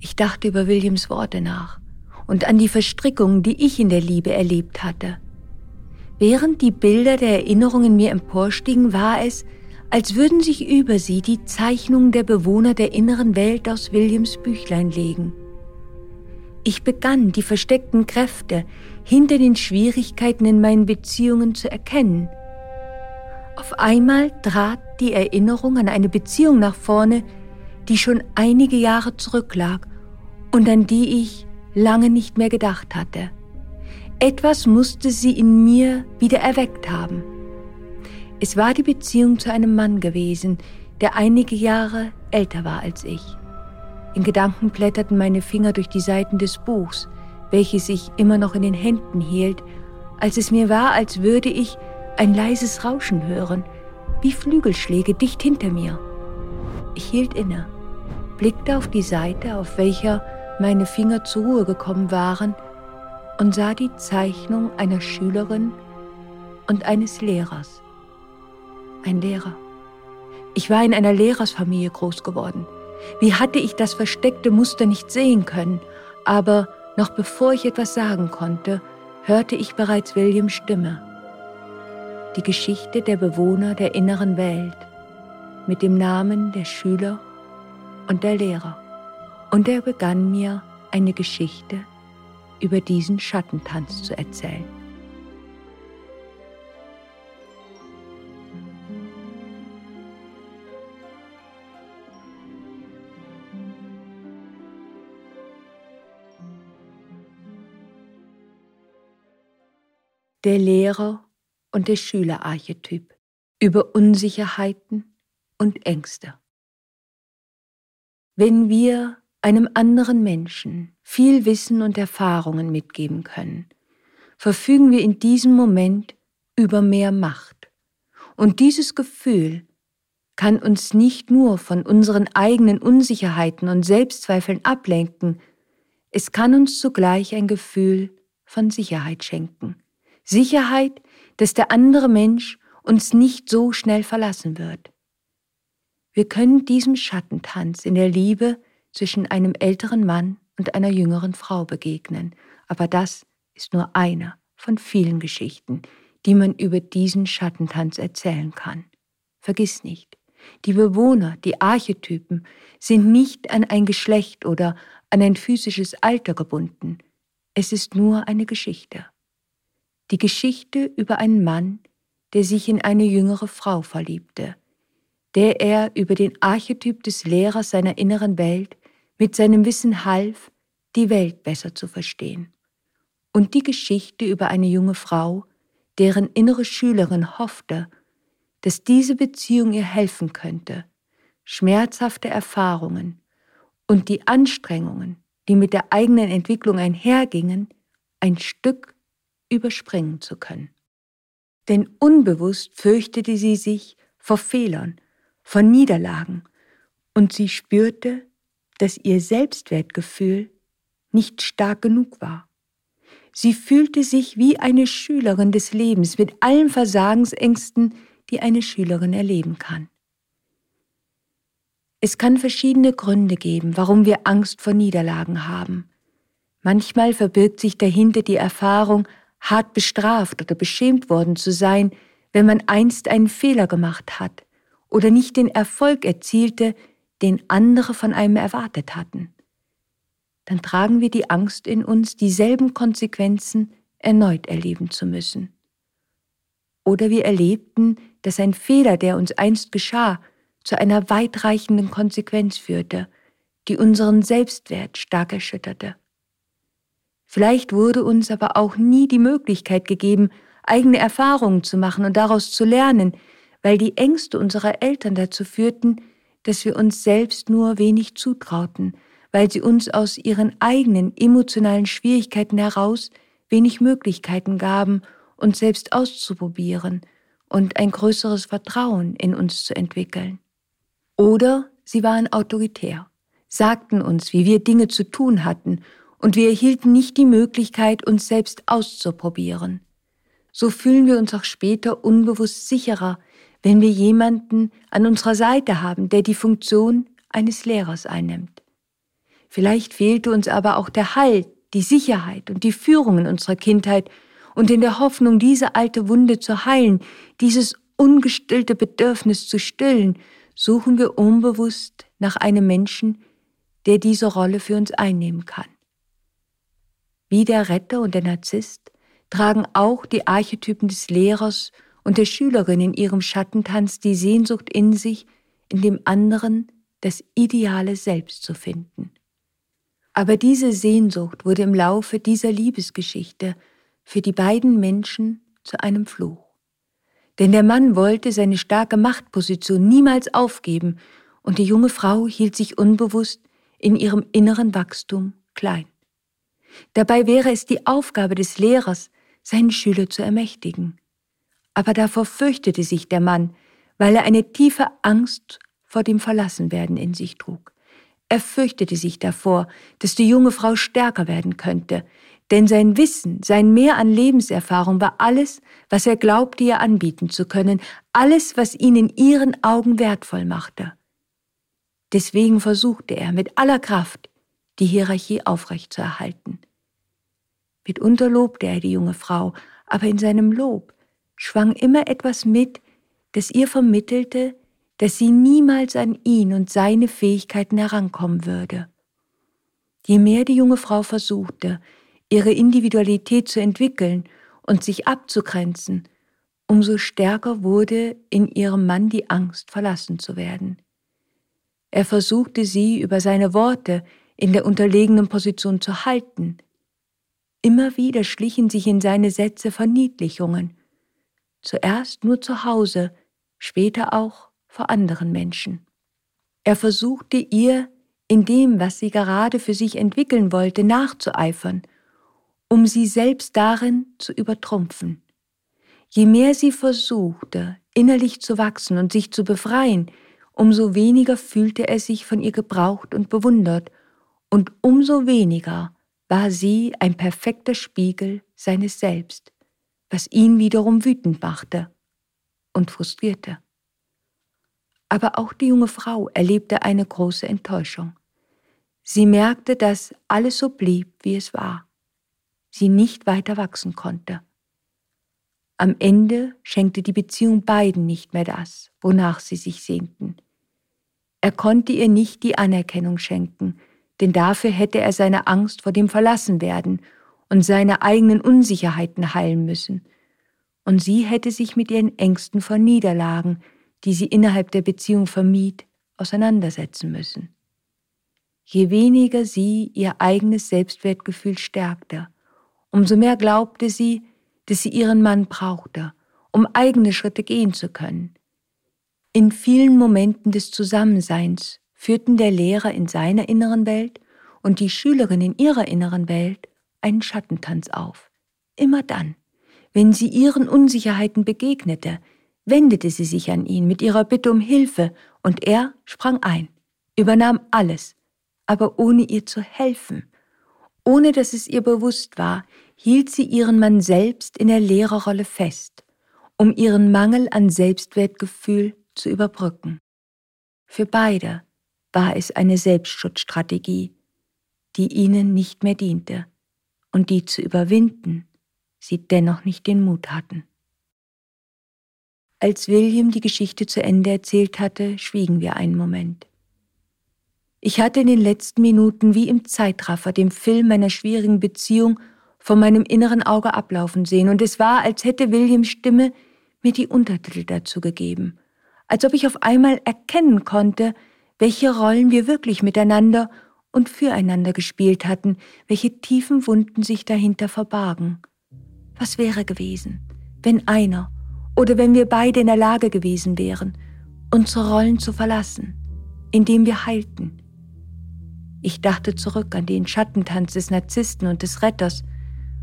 Ich dachte über Williams Worte nach und an die Verstrickungen, die ich in der Liebe erlebt hatte. Während die Bilder der Erinnerung in mir emporstiegen, war es, als würden sich über sie die Zeichnungen der Bewohner der inneren Welt aus Williams Büchlein legen. Ich begann, die versteckten Kräfte hinter den Schwierigkeiten in meinen Beziehungen zu erkennen. Auf einmal trat die Erinnerung an eine Beziehung nach vorne, die schon einige Jahre zurücklag und an die ich lange nicht mehr gedacht hatte. Etwas musste sie in mir wieder erweckt haben. Es war die Beziehung zu einem Mann gewesen, der einige Jahre älter war als ich. In Gedanken blätterten meine Finger durch die Seiten des Buchs, welches ich immer noch in den Händen hielt, als es mir war, als würde ich ein leises Rauschen hören, wie Flügelschläge dicht hinter mir. Ich hielt inne, blickte auf die Seite, auf welcher meine Finger zur Ruhe gekommen waren, und sah die Zeichnung einer Schülerin und eines Lehrers. Ein Lehrer. Ich war in einer Lehrersfamilie groß geworden. Wie hatte ich das versteckte Muster nicht sehen können? Aber noch bevor ich etwas sagen konnte, hörte ich bereits Williams Stimme. Die Geschichte der Bewohner der inneren Welt mit dem Namen der Schüler und der Lehrer. Und er begann mir eine Geschichte über diesen Schattentanz zu erzählen. Der Lehrer und der Schülerarchetyp über Unsicherheiten und Ängste. Wenn wir einem anderen Menschen viel Wissen und Erfahrungen mitgeben können, verfügen wir in diesem Moment über mehr Macht. Und dieses Gefühl kann uns nicht nur von unseren eigenen Unsicherheiten und Selbstzweifeln ablenken, es kann uns zugleich ein Gefühl von Sicherheit schenken. Sicherheit, dass der andere Mensch uns nicht so schnell verlassen wird. Wir können diesem Schattentanz in der Liebe zwischen einem älteren Mann und einer jüngeren Frau begegnen, aber das ist nur eine von vielen Geschichten, die man über diesen Schattentanz erzählen kann. Vergiss nicht, die Bewohner, die Archetypen sind nicht an ein Geschlecht oder an ein physisches Alter gebunden. Es ist nur eine Geschichte. Die Geschichte über einen Mann, der sich in eine jüngere Frau verliebte, der er über den Archetyp des Lehrers seiner inneren Welt mit seinem Wissen half, die Welt besser zu verstehen. Und die Geschichte über eine junge Frau, deren innere Schülerin hoffte, dass diese Beziehung ihr helfen könnte, schmerzhafte Erfahrungen und die Anstrengungen, die mit der eigenen Entwicklung einhergingen, ein Stück überspringen zu können. Denn unbewusst fürchtete sie sich vor Fehlern, vor Niederlagen, und sie spürte, dass ihr Selbstwertgefühl nicht stark genug war. Sie fühlte sich wie eine Schülerin des Lebens mit allen Versagensängsten, die eine Schülerin erleben kann. Es kann verschiedene Gründe geben, warum wir Angst vor Niederlagen haben. Manchmal verbirgt sich dahinter die Erfahrung, hart bestraft oder beschämt worden zu sein, wenn man einst einen Fehler gemacht hat oder nicht den Erfolg erzielte, den andere von einem erwartet hatten, dann tragen wir die Angst in uns, dieselben Konsequenzen erneut erleben zu müssen. Oder wir erlebten, dass ein Fehler, der uns einst geschah, zu einer weitreichenden Konsequenz führte, die unseren Selbstwert stark erschütterte. Vielleicht wurde uns aber auch nie die Möglichkeit gegeben, eigene Erfahrungen zu machen und daraus zu lernen, weil die Ängste unserer Eltern dazu führten, dass wir uns selbst nur wenig zutrauten, weil sie uns aus ihren eigenen emotionalen Schwierigkeiten heraus wenig Möglichkeiten gaben, uns selbst auszuprobieren und ein größeres Vertrauen in uns zu entwickeln. Oder sie waren autoritär, sagten uns, wie wir Dinge zu tun hatten, und wir erhielten nicht die Möglichkeit, uns selbst auszuprobieren. So fühlen wir uns auch später unbewusst sicherer, wenn wir jemanden an unserer Seite haben, der die Funktion eines Lehrers einnimmt. Vielleicht fehlte uns aber auch der Halt, die Sicherheit und die Führung in unserer Kindheit und in der Hoffnung, diese alte Wunde zu heilen, dieses ungestillte Bedürfnis zu stillen, suchen wir unbewusst nach einem Menschen, der diese Rolle für uns einnehmen kann. Wie der Retter und der Narzisst tragen auch die Archetypen des Lehrers und der Schülerin in ihrem Schattentanz die Sehnsucht in sich, in dem anderen das ideale Selbst zu finden. Aber diese Sehnsucht wurde im Laufe dieser Liebesgeschichte für die beiden Menschen zu einem Fluch. denn der Mann wollte seine starke Machtposition niemals aufgeben, und die junge Frau hielt sich unbewusst in ihrem inneren Wachstum klein. Dabei wäre es die Aufgabe des Lehrers, seinen Schüler zu ermächtigen. Aber davor fürchtete sich der Mann, weil er eine tiefe Angst vor dem Verlassenwerden in sich trug. Er fürchtete sich davor, dass die junge Frau stärker werden könnte, denn sein Wissen, sein Mehr an Lebenserfahrung war alles, was er glaubte ihr anbieten zu können, alles, was ihn in ihren Augen wertvoll machte. Deswegen versuchte er mit aller Kraft, die Hierarchie aufrechtzuerhalten. Mitunter lobte er die junge Frau, aber in seinem Lob schwang immer etwas mit, das ihr vermittelte, dass sie niemals an ihn und seine Fähigkeiten herankommen würde. Je mehr die junge Frau versuchte, ihre Individualität zu entwickeln und sich abzugrenzen, umso stärker wurde in ihrem Mann die Angst, verlassen zu werden. Er versuchte sie über seine Worte in der unterlegenen Position zu halten, Immer wieder schlichen sich in seine Sätze Verniedlichungen, zuerst nur zu Hause, später auch vor anderen Menschen. Er versuchte ihr in dem, was sie gerade für sich entwickeln wollte, nachzueifern, um sie selbst darin zu übertrumpfen. Je mehr sie versuchte, innerlich zu wachsen und sich zu befreien, umso weniger fühlte er sich von ihr gebraucht und bewundert, und umso weniger war sie ein perfekter Spiegel seines Selbst, was ihn wiederum wütend machte und frustrierte. Aber auch die junge Frau erlebte eine große Enttäuschung. Sie merkte, dass alles so blieb, wie es war. Sie nicht weiter wachsen konnte. Am Ende schenkte die Beziehung beiden nicht mehr das, wonach sie sich sehnten. Er konnte ihr nicht die Anerkennung schenken, denn dafür hätte er seine Angst vor dem Verlassenwerden und seine eigenen Unsicherheiten heilen müssen. Und sie hätte sich mit ihren Ängsten vor Niederlagen, die sie innerhalb der Beziehung vermied, auseinandersetzen müssen. Je weniger sie ihr eigenes Selbstwertgefühl stärkte, umso mehr glaubte sie, dass sie ihren Mann brauchte, um eigene Schritte gehen zu können. In vielen Momenten des Zusammenseins führten der Lehrer in seiner inneren Welt und die Schülerin in ihrer inneren Welt einen Schattentanz auf. Immer dann, wenn sie ihren Unsicherheiten begegnete, wendete sie sich an ihn mit ihrer Bitte um Hilfe, und er sprang ein, übernahm alles, aber ohne ihr zu helfen. Ohne dass es ihr bewusst war, hielt sie ihren Mann selbst in der Lehrerrolle fest, um ihren Mangel an Selbstwertgefühl zu überbrücken. Für beide war es eine Selbstschutzstrategie, die ihnen nicht mehr diente und die zu überwinden sie dennoch nicht den Mut hatten. Als William die Geschichte zu Ende erzählt hatte, schwiegen wir einen Moment. Ich hatte in den letzten Minuten wie im Zeitraffer den Film meiner schwierigen Beziehung vor meinem inneren Auge ablaufen sehen, und es war, als hätte Williams Stimme mir die Untertitel dazu gegeben, als ob ich auf einmal erkennen konnte, welche Rollen wir wirklich miteinander und füreinander gespielt hatten, welche tiefen Wunden sich dahinter verbargen. Was wäre gewesen, wenn einer oder wenn wir beide in der Lage gewesen wären, unsere Rollen zu verlassen, indem wir heilten? Ich dachte zurück an den Schattentanz des Narzissten und des Retters,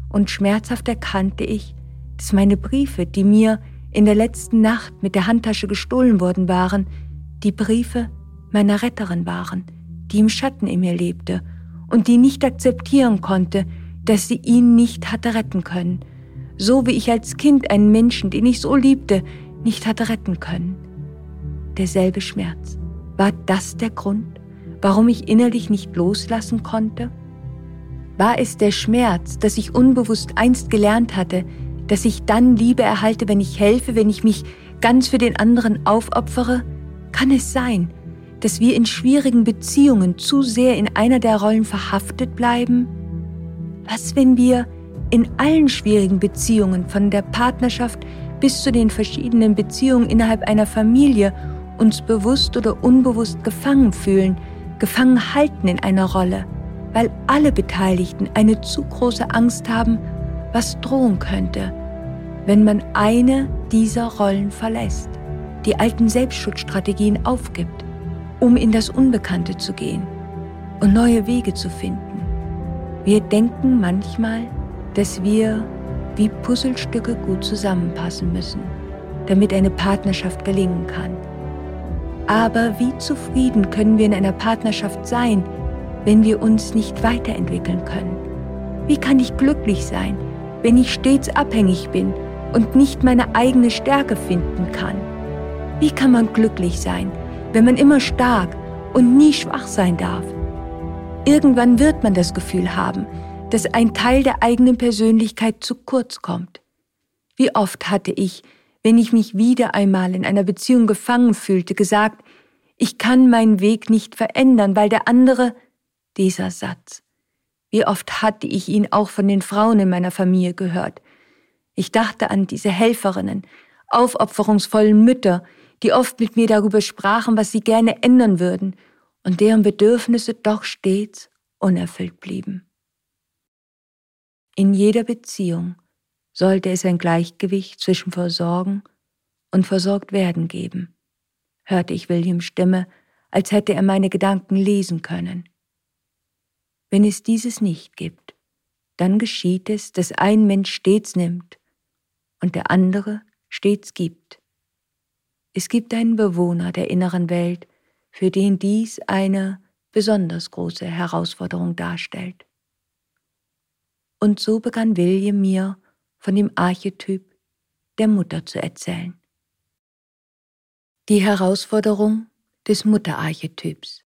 und schmerzhaft erkannte ich, dass meine Briefe, die mir in der letzten Nacht mit der Handtasche gestohlen worden waren, die Briefe meiner Retterin waren, die im Schatten in mir lebte und die nicht akzeptieren konnte, dass sie ihn nicht hatte retten können, so wie ich als Kind einen Menschen, den ich so liebte, nicht hatte retten können. Derselbe Schmerz. War das der Grund, warum ich innerlich nicht loslassen konnte? War es der Schmerz, dass ich unbewusst einst gelernt hatte, dass ich dann Liebe erhalte, wenn ich helfe, wenn ich mich ganz für den anderen aufopfere? Kann es sein, dass wir in schwierigen Beziehungen zu sehr in einer der Rollen verhaftet bleiben? Was, wenn wir in allen schwierigen Beziehungen, von der Partnerschaft bis zu den verschiedenen Beziehungen innerhalb einer Familie, uns bewusst oder unbewusst gefangen fühlen, gefangen halten in einer Rolle, weil alle Beteiligten eine zu große Angst haben, was drohen könnte, wenn man eine dieser Rollen verlässt, die alten Selbstschutzstrategien aufgibt, um in das Unbekannte zu gehen und neue Wege zu finden. Wir denken manchmal, dass wir wie Puzzlestücke gut zusammenpassen müssen, damit eine Partnerschaft gelingen kann. Aber wie zufrieden können wir in einer Partnerschaft sein, wenn wir uns nicht weiterentwickeln können? Wie kann ich glücklich sein, wenn ich stets abhängig bin und nicht meine eigene Stärke finden kann? Wie kann man glücklich sein, wenn man immer stark und nie schwach sein darf? Irgendwann wird man das Gefühl haben, dass ein Teil der eigenen Persönlichkeit zu kurz kommt. Wie oft hatte ich, wenn ich mich wieder einmal in einer Beziehung gefangen fühlte, gesagt, ich kann meinen Weg nicht verändern, weil der andere, dieser Satz, wie oft hatte ich ihn auch von den Frauen in meiner Familie gehört. Ich dachte an diese Helferinnen, aufopferungsvollen Mütter, die oft mit mir darüber sprachen, was sie gerne ändern würden und deren Bedürfnisse doch stets unerfüllt blieben. In jeder Beziehung sollte es ein Gleichgewicht zwischen Versorgen und versorgt werden geben, hörte ich Williams Stimme, als hätte er meine Gedanken lesen können. Wenn es dieses nicht gibt, dann geschieht es, dass ein Mensch stets nimmt und der andere stets gibt. Es gibt einen Bewohner der inneren Welt, für den dies eine besonders große Herausforderung darstellt. Und so begann William mir von dem Archetyp der Mutter zu erzählen. Die Herausforderung des Mutterarchetyps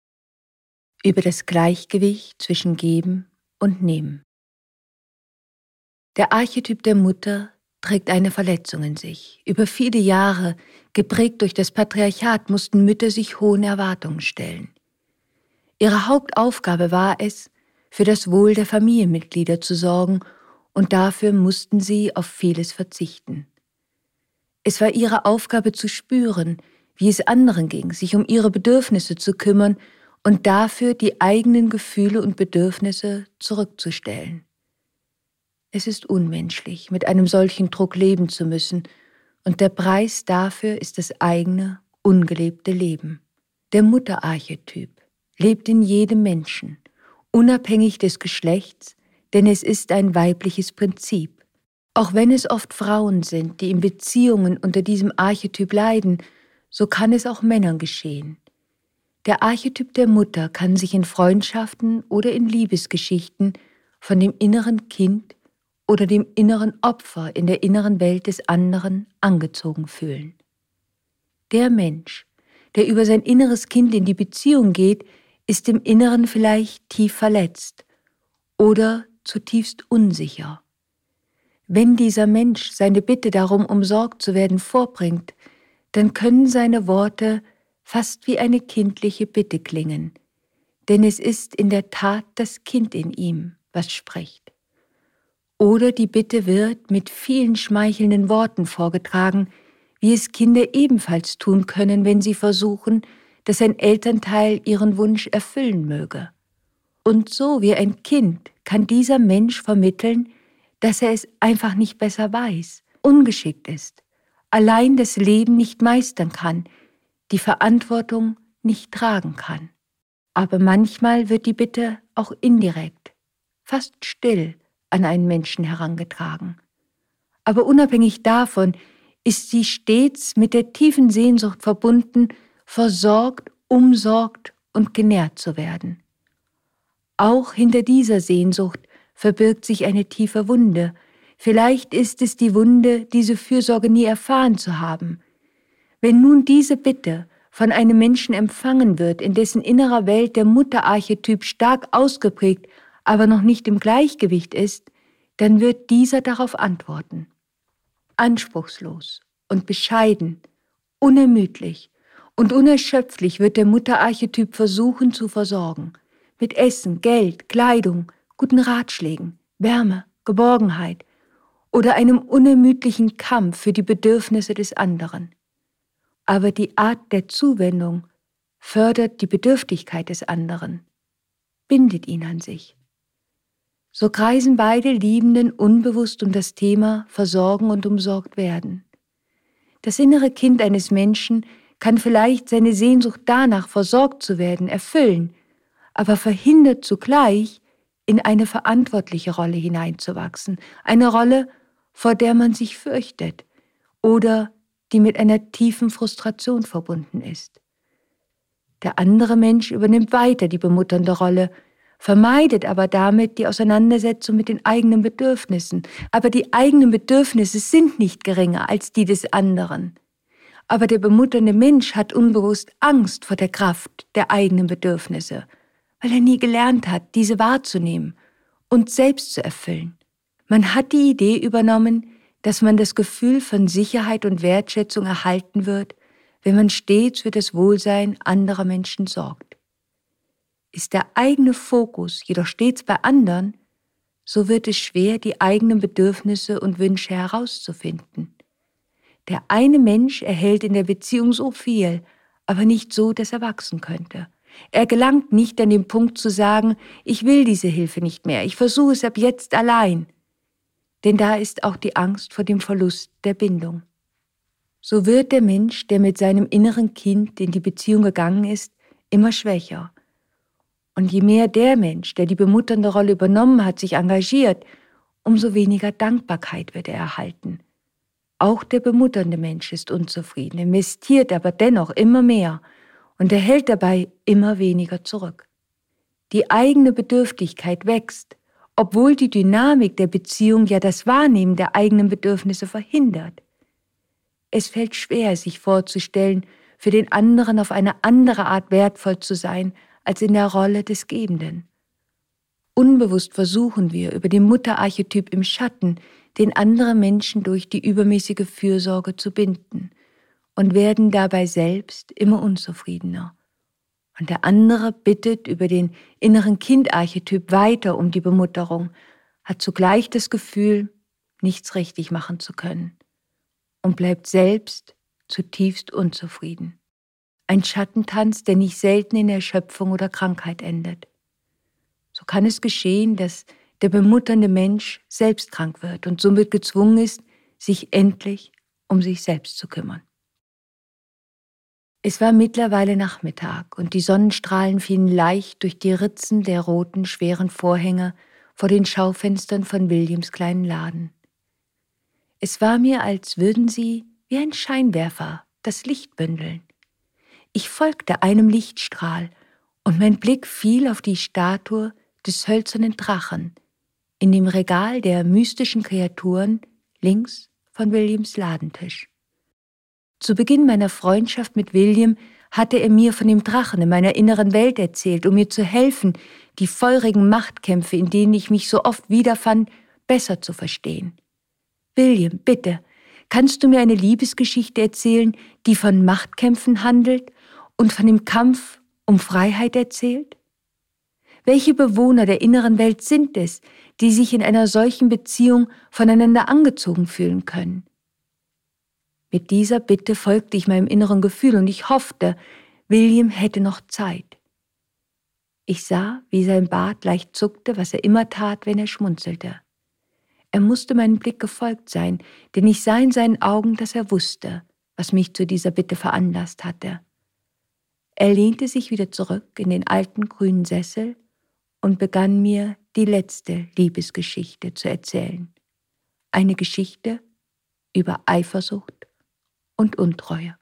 über das Gleichgewicht zwischen Geben und Nehmen. Der Archetyp der Mutter trägt eine Verletzung in sich. Über viele Jahre, geprägt durch das Patriarchat, mussten Mütter sich hohen Erwartungen stellen. Ihre Hauptaufgabe war es, für das Wohl der Familienmitglieder zu sorgen, und dafür mussten sie auf vieles verzichten. Es war ihre Aufgabe zu spüren, wie es anderen ging, sich um ihre Bedürfnisse zu kümmern und dafür die eigenen Gefühle und Bedürfnisse zurückzustellen. Es ist unmenschlich, mit einem solchen Druck leben zu müssen, und der Preis dafür ist das eigene, ungelebte Leben. Der Mutterarchetyp lebt in jedem Menschen, unabhängig des Geschlechts, denn es ist ein weibliches Prinzip. Auch wenn es oft Frauen sind, die in Beziehungen unter diesem Archetyp leiden, so kann es auch Männern geschehen. Der Archetyp der Mutter kann sich in Freundschaften oder in Liebesgeschichten von dem inneren Kind oder dem inneren Opfer in der inneren Welt des anderen angezogen fühlen. Der Mensch, der über sein inneres Kind in die Beziehung geht, ist im Inneren vielleicht tief verletzt oder zutiefst unsicher. Wenn dieser Mensch seine Bitte darum, umsorgt zu werden, vorbringt, dann können seine Worte fast wie eine kindliche Bitte klingen, denn es ist in der Tat das Kind in ihm, was spricht. Oder die Bitte wird mit vielen schmeichelnden Worten vorgetragen, wie es Kinder ebenfalls tun können, wenn sie versuchen, dass ein Elternteil ihren Wunsch erfüllen möge. Und so wie ein Kind kann dieser Mensch vermitteln, dass er es einfach nicht besser weiß, ungeschickt ist, allein das Leben nicht meistern kann, die Verantwortung nicht tragen kann. Aber manchmal wird die Bitte auch indirekt, fast still an einen Menschen herangetragen. Aber unabhängig davon ist sie stets mit der tiefen Sehnsucht verbunden, versorgt, umsorgt und genährt zu werden. Auch hinter dieser Sehnsucht verbirgt sich eine tiefe Wunde. Vielleicht ist es die Wunde, diese Fürsorge nie erfahren zu haben, wenn nun diese Bitte von einem Menschen empfangen wird, in dessen innerer Welt der Mutterarchetyp stark ausgeprägt, aber noch nicht im Gleichgewicht ist, dann wird dieser darauf antworten. Anspruchslos und bescheiden, unermüdlich und unerschöpflich wird der Mutterarchetyp versuchen zu versorgen, mit Essen, Geld, Kleidung, guten Ratschlägen, Wärme, Geborgenheit oder einem unermüdlichen Kampf für die Bedürfnisse des anderen aber die Art der Zuwendung fördert die Bedürftigkeit des anderen, bindet ihn an sich. So kreisen beide Liebenden unbewusst um das Thema Versorgen und umsorgt werden. Das innere Kind eines Menschen kann vielleicht seine Sehnsucht danach, versorgt zu werden, erfüllen, aber verhindert zugleich, in eine verantwortliche Rolle hineinzuwachsen, eine Rolle, vor der man sich fürchtet oder die mit einer tiefen Frustration verbunden ist. Der andere Mensch übernimmt weiter die bemutternde Rolle, vermeidet aber damit die Auseinandersetzung mit den eigenen Bedürfnissen. Aber die eigenen Bedürfnisse sind nicht geringer als die des anderen. Aber der bemutternde Mensch hat unbewusst Angst vor der Kraft der eigenen Bedürfnisse, weil er nie gelernt hat, diese wahrzunehmen und selbst zu erfüllen. Man hat die Idee übernommen, dass man das Gefühl von Sicherheit und Wertschätzung erhalten wird, wenn man stets für das Wohlsein anderer Menschen sorgt. Ist der eigene Fokus jedoch stets bei anderen, so wird es schwer, die eigenen Bedürfnisse und Wünsche herauszufinden. Der eine Mensch erhält in der Beziehung so viel, aber nicht so, dass er wachsen könnte. Er gelangt nicht an den Punkt zu sagen, ich will diese Hilfe nicht mehr, ich versuche es ab jetzt allein. Denn da ist auch die Angst vor dem Verlust der Bindung. So wird der Mensch, der mit seinem inneren Kind in die Beziehung gegangen ist, immer schwächer. Und je mehr der Mensch, der die bemutternde Rolle übernommen hat, sich engagiert, umso weniger Dankbarkeit wird er erhalten. Auch der bemutternde Mensch ist unzufrieden, investiert aber dennoch immer mehr und erhält dabei immer weniger zurück. Die eigene Bedürftigkeit wächst, obwohl die Dynamik der Beziehung ja das Wahrnehmen der eigenen Bedürfnisse verhindert. Es fällt schwer, sich vorzustellen, für den anderen auf eine andere Art wertvoll zu sein, als in der Rolle des Gebenden. Unbewusst versuchen wir, über den Mutterarchetyp im Schatten, den andere Menschen durch die übermäßige Fürsorge zu binden und werden dabei selbst immer unzufriedener. Und der andere bittet über den inneren Kindarchetyp weiter um die Bemutterung, hat zugleich das Gefühl, nichts richtig machen zu können und bleibt selbst zutiefst unzufrieden. Ein Schattentanz, der nicht selten in Erschöpfung oder Krankheit endet. So kann es geschehen, dass der bemutternde Mensch selbst krank wird und somit gezwungen ist, sich endlich um sich selbst zu kümmern. Es war mittlerweile Nachmittag und die Sonnenstrahlen fielen leicht durch die Ritzen der roten, schweren Vorhänge vor den Schaufenstern von Williams kleinen Laden. Es war mir, als würden sie wie ein Scheinwerfer das Licht bündeln. Ich folgte einem Lichtstrahl und mein Blick fiel auf die Statue des hölzernen Drachen in dem Regal der mystischen Kreaturen links von Williams Ladentisch. Zu Beginn meiner Freundschaft mit William hatte er mir von dem Drachen in meiner inneren Welt erzählt, um mir zu helfen, die feurigen Machtkämpfe, in denen ich mich so oft wiederfand, besser zu verstehen. William, bitte, kannst du mir eine Liebesgeschichte erzählen, die von Machtkämpfen handelt und von dem Kampf um Freiheit erzählt? Welche Bewohner der inneren Welt sind es, die sich in einer solchen Beziehung voneinander angezogen fühlen können? Mit dieser Bitte folgte ich meinem inneren Gefühl und ich hoffte, William hätte noch Zeit. Ich sah, wie sein Bart leicht zuckte, was er immer tat, wenn er schmunzelte. Er musste meinem Blick gefolgt sein, denn ich sah in seinen Augen, dass er wusste, was mich zu dieser Bitte veranlasst hatte. Er lehnte sich wieder zurück in den alten grünen Sessel und begann mir die letzte Liebesgeschichte zu erzählen. Eine Geschichte über Eifersucht und Untreue.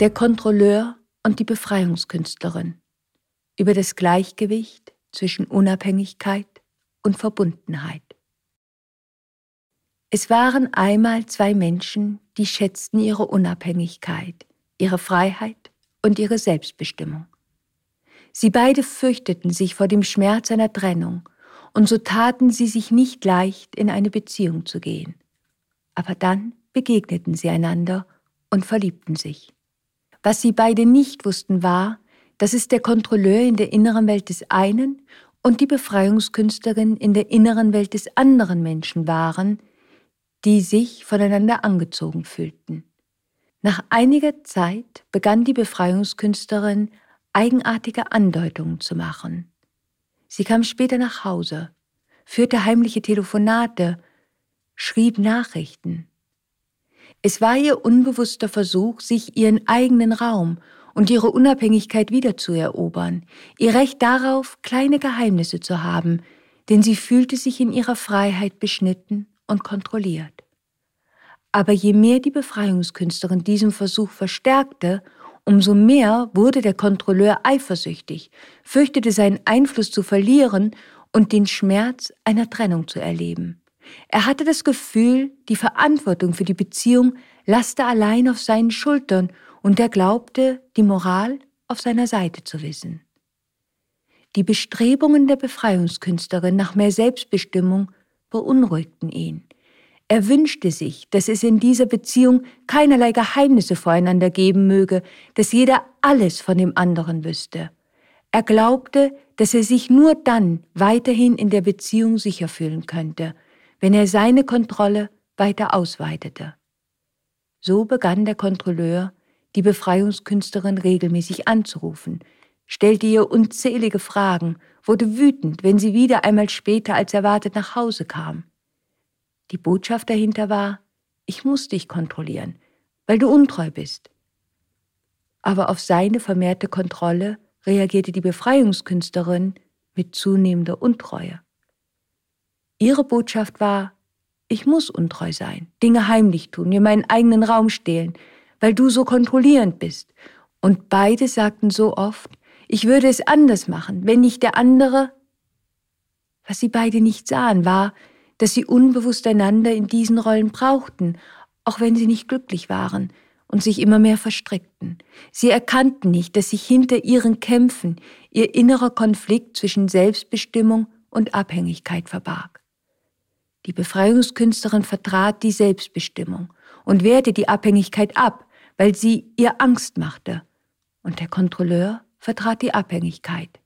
Der Kontrolleur und die Befreiungskünstlerin über das Gleichgewicht zwischen Unabhängigkeit und Verbundenheit. Es waren einmal zwei Menschen, die schätzten ihre Unabhängigkeit, ihre Freiheit und ihre Selbstbestimmung. Sie beide fürchteten sich vor dem Schmerz einer Trennung, und so taten sie sich nicht leicht, in eine Beziehung zu gehen. Aber dann begegneten sie einander und verliebten sich. Was sie beide nicht wussten war, dass es der Kontrolleur in der inneren Welt des einen und die Befreiungskünstlerin in der inneren Welt des anderen Menschen waren, die sich voneinander angezogen fühlten. Nach einiger Zeit begann die Befreiungskünstlerin eigenartige Andeutungen zu machen. Sie kam später nach Hause, führte heimliche Telefonate, schrieb Nachrichten. Es war ihr unbewusster Versuch, sich ihren eigenen Raum und ihre Unabhängigkeit wiederzuerobern, ihr Recht darauf, kleine Geheimnisse zu haben, denn sie fühlte sich in ihrer Freiheit beschnitten und kontrolliert. Aber je mehr die Befreiungskünstlerin diesen Versuch verstärkte, umso mehr wurde der Kontrolleur eifersüchtig, fürchtete seinen Einfluss zu verlieren und den Schmerz einer Trennung zu erleben. Er hatte das Gefühl, die Verantwortung für die Beziehung laste allein auf seinen Schultern und er glaubte, die Moral auf seiner Seite zu wissen. Die Bestrebungen der Befreiungskünstlerin nach mehr Selbstbestimmung beunruhigten ihn. Er wünschte sich, dass es in dieser Beziehung keinerlei Geheimnisse voreinander geben möge, dass jeder alles von dem anderen wüsste. Er glaubte, dass er sich nur dann weiterhin in der Beziehung sicher fühlen könnte, wenn er seine Kontrolle weiter ausweitete. So begann der Kontrolleur, die Befreiungskünstlerin regelmäßig anzurufen, stellte ihr unzählige Fragen, wurde wütend, wenn sie wieder einmal später als erwartet nach Hause kam. Die Botschaft dahinter war, ich muss dich kontrollieren, weil du untreu bist. Aber auf seine vermehrte Kontrolle reagierte die Befreiungskünstlerin mit zunehmender Untreue. Ihre Botschaft war, ich muss untreu sein, Dinge heimlich tun, mir meinen eigenen Raum stehlen, weil du so kontrollierend bist. Und beide sagten so oft, ich würde es anders machen, wenn nicht der andere. Was sie beide nicht sahen, war, dass sie unbewusst einander in diesen Rollen brauchten, auch wenn sie nicht glücklich waren und sich immer mehr verstrickten. Sie erkannten nicht, dass sich hinter ihren Kämpfen ihr innerer Konflikt zwischen Selbstbestimmung und Abhängigkeit verbarg. Die Befreiungskünstlerin vertrat die Selbstbestimmung und wehrte die Abhängigkeit ab, weil sie ihr Angst machte, und der Kontrolleur vertrat die Abhängigkeit.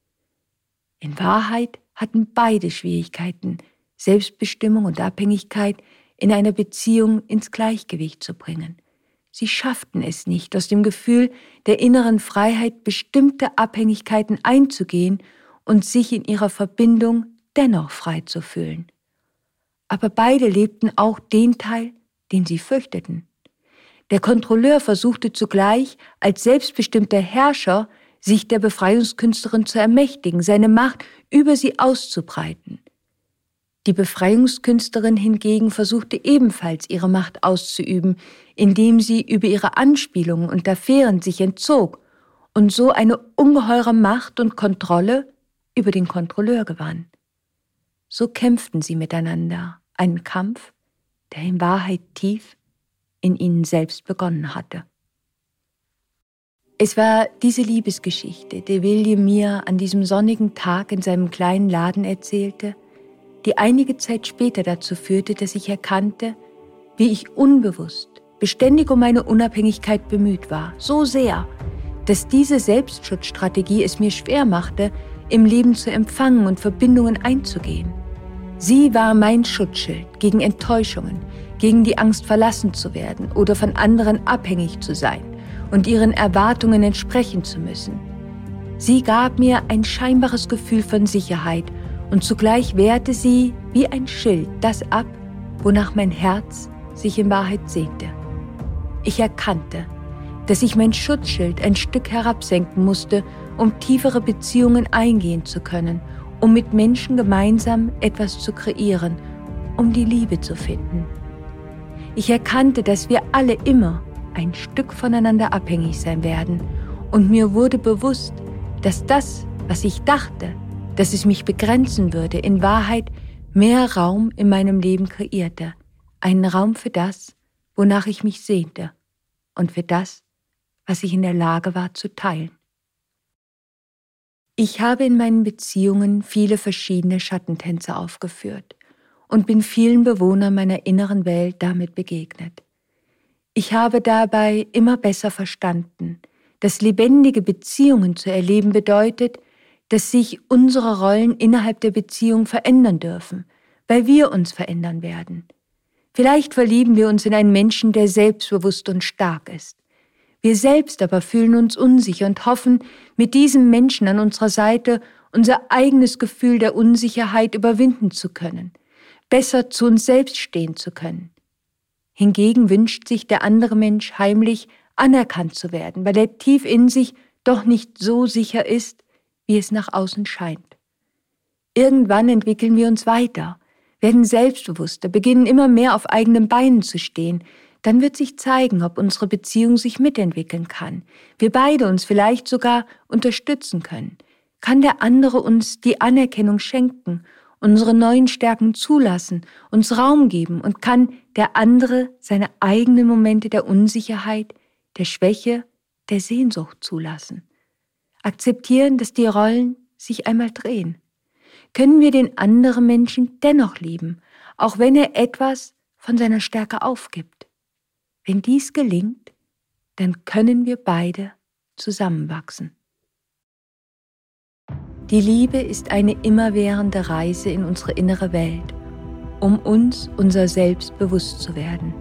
In Wahrheit hatten beide Schwierigkeiten, Selbstbestimmung und Abhängigkeit in einer Beziehung ins Gleichgewicht zu bringen. Sie schafften es nicht, aus dem Gefühl der inneren Freiheit bestimmte Abhängigkeiten einzugehen und sich in ihrer Verbindung dennoch frei zu fühlen. Aber beide lebten auch den Teil, den sie fürchteten. Der Kontrolleur versuchte zugleich als selbstbestimmter Herrscher sich der Befreiungskünstlerin zu ermächtigen, seine Macht über sie auszubreiten. Die Befreiungskünstlerin hingegen versuchte ebenfalls ihre Macht auszuüben, indem sie über ihre Anspielungen und Affären sich entzog und so eine ungeheure Macht und Kontrolle über den Kontrolleur gewann. So kämpften sie miteinander, einen Kampf, der in Wahrheit tief in ihnen selbst begonnen hatte. Es war diese Liebesgeschichte, die William mir an diesem sonnigen Tag in seinem kleinen Laden erzählte, die einige Zeit später dazu führte, dass ich erkannte, wie ich unbewusst, beständig um meine Unabhängigkeit bemüht war, so sehr, dass diese Selbstschutzstrategie es mir schwer machte, im Leben zu empfangen und Verbindungen einzugehen. Sie war mein Schutzschild gegen Enttäuschungen, gegen die Angst verlassen zu werden oder von anderen abhängig zu sein und ihren Erwartungen entsprechen zu müssen. Sie gab mir ein scheinbares Gefühl von Sicherheit und zugleich wehrte sie wie ein Schild das ab, wonach mein Herz sich in Wahrheit sehnte. Ich erkannte, dass ich mein Schutzschild ein Stück herabsenken musste, um tiefere Beziehungen eingehen zu können, um mit Menschen gemeinsam etwas zu kreieren, um die Liebe zu finden. Ich erkannte, dass wir alle immer ein Stück voneinander abhängig sein werden, und mir wurde bewusst, dass das, was ich dachte, dass es mich begrenzen würde, in Wahrheit mehr Raum in meinem Leben kreierte, einen Raum für das, wonach ich mich sehnte und für das, was ich in der Lage war zu teilen. Ich habe in meinen Beziehungen viele verschiedene Schattentänze aufgeführt und bin vielen Bewohnern meiner inneren Welt damit begegnet. Ich habe dabei immer besser verstanden, dass lebendige Beziehungen zu erleben bedeutet, dass sich unsere Rollen innerhalb der Beziehung verändern dürfen, weil wir uns verändern werden. Vielleicht verlieben wir uns in einen Menschen, der selbstbewusst und stark ist. Wir selbst aber fühlen uns unsicher und hoffen, mit diesem Menschen an unserer Seite unser eigenes Gefühl der Unsicherheit überwinden zu können, besser zu uns selbst stehen zu können. Hingegen wünscht sich der andere Mensch heimlich anerkannt zu werden, weil er tief in sich doch nicht so sicher ist, wie es nach außen scheint. Irgendwann entwickeln wir uns weiter, werden selbstbewusster, beginnen immer mehr auf eigenen Beinen zu stehen, dann wird sich zeigen, ob unsere Beziehung sich mitentwickeln kann, wir beide uns vielleicht sogar unterstützen können. Kann der andere uns die Anerkennung schenken, unsere neuen Stärken zulassen, uns Raum geben und kann der andere seine eigenen Momente der Unsicherheit, der Schwäche, der Sehnsucht zulassen. Akzeptieren, dass die Rollen sich einmal drehen. Können wir den anderen Menschen dennoch lieben, auch wenn er etwas von seiner Stärke aufgibt. Wenn dies gelingt, dann können wir beide zusammenwachsen. Die Liebe ist eine immerwährende Reise in unsere innere Welt, um uns unser Selbst bewusst zu werden.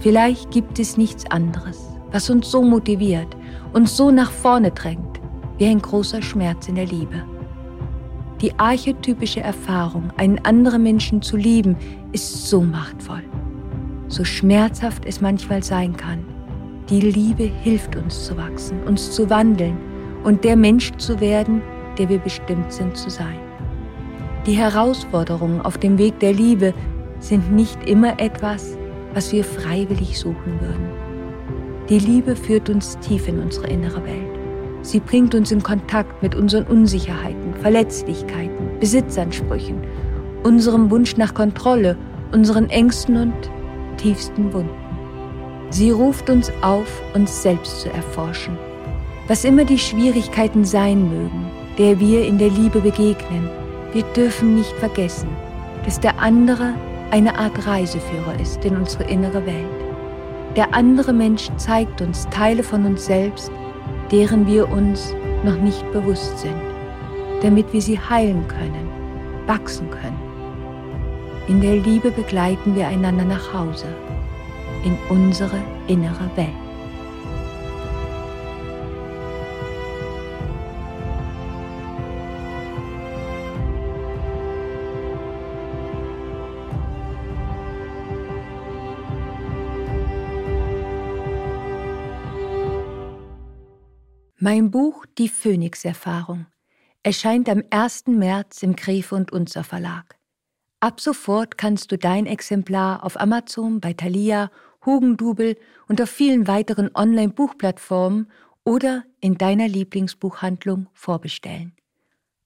Vielleicht gibt es nichts anderes, was uns so motiviert, uns so nach vorne drängt, wie ein großer Schmerz in der Liebe. Die archetypische Erfahrung, einen anderen Menschen zu lieben, ist so machtvoll so schmerzhaft es manchmal sein kann. Die Liebe hilft uns zu wachsen, uns zu wandeln und der Mensch zu werden, der wir bestimmt sind zu sein. Die Herausforderungen auf dem Weg der Liebe sind nicht immer etwas, was wir freiwillig suchen würden. Die Liebe führt uns tief in unsere innere Welt. Sie bringt uns in Kontakt mit unseren Unsicherheiten, Verletzlichkeiten, Besitzansprüchen, unserem Wunsch nach Kontrolle, unseren Ängsten und tiefsten Wunden. Sie ruft uns auf, uns selbst zu erforschen. Was immer die Schwierigkeiten sein mögen, der wir in der Liebe begegnen, wir dürfen nicht vergessen, dass der andere eine Art Reiseführer ist in unsere innere Welt. Der andere Mensch zeigt uns Teile von uns selbst, deren wir uns noch nicht bewusst sind, damit wir sie heilen können, wachsen können. In der Liebe begleiten wir einander nach Hause, in unsere innere Welt. Mein Buch Die Phönix-Erfahrung erscheint am 1. März im Gräfe und Unzer Verlag. Ab sofort kannst du dein Exemplar auf Amazon, bei Thalia, Hugendubel und auf vielen weiteren Online-Buchplattformen oder in deiner Lieblingsbuchhandlung vorbestellen.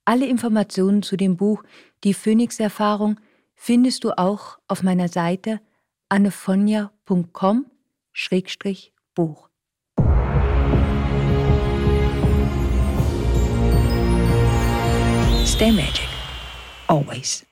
Alle Informationen zu dem Buch Die Phönix-Erfahrung findest du auch auf meiner Seite annefonja.com-buch. Stay magic. Always.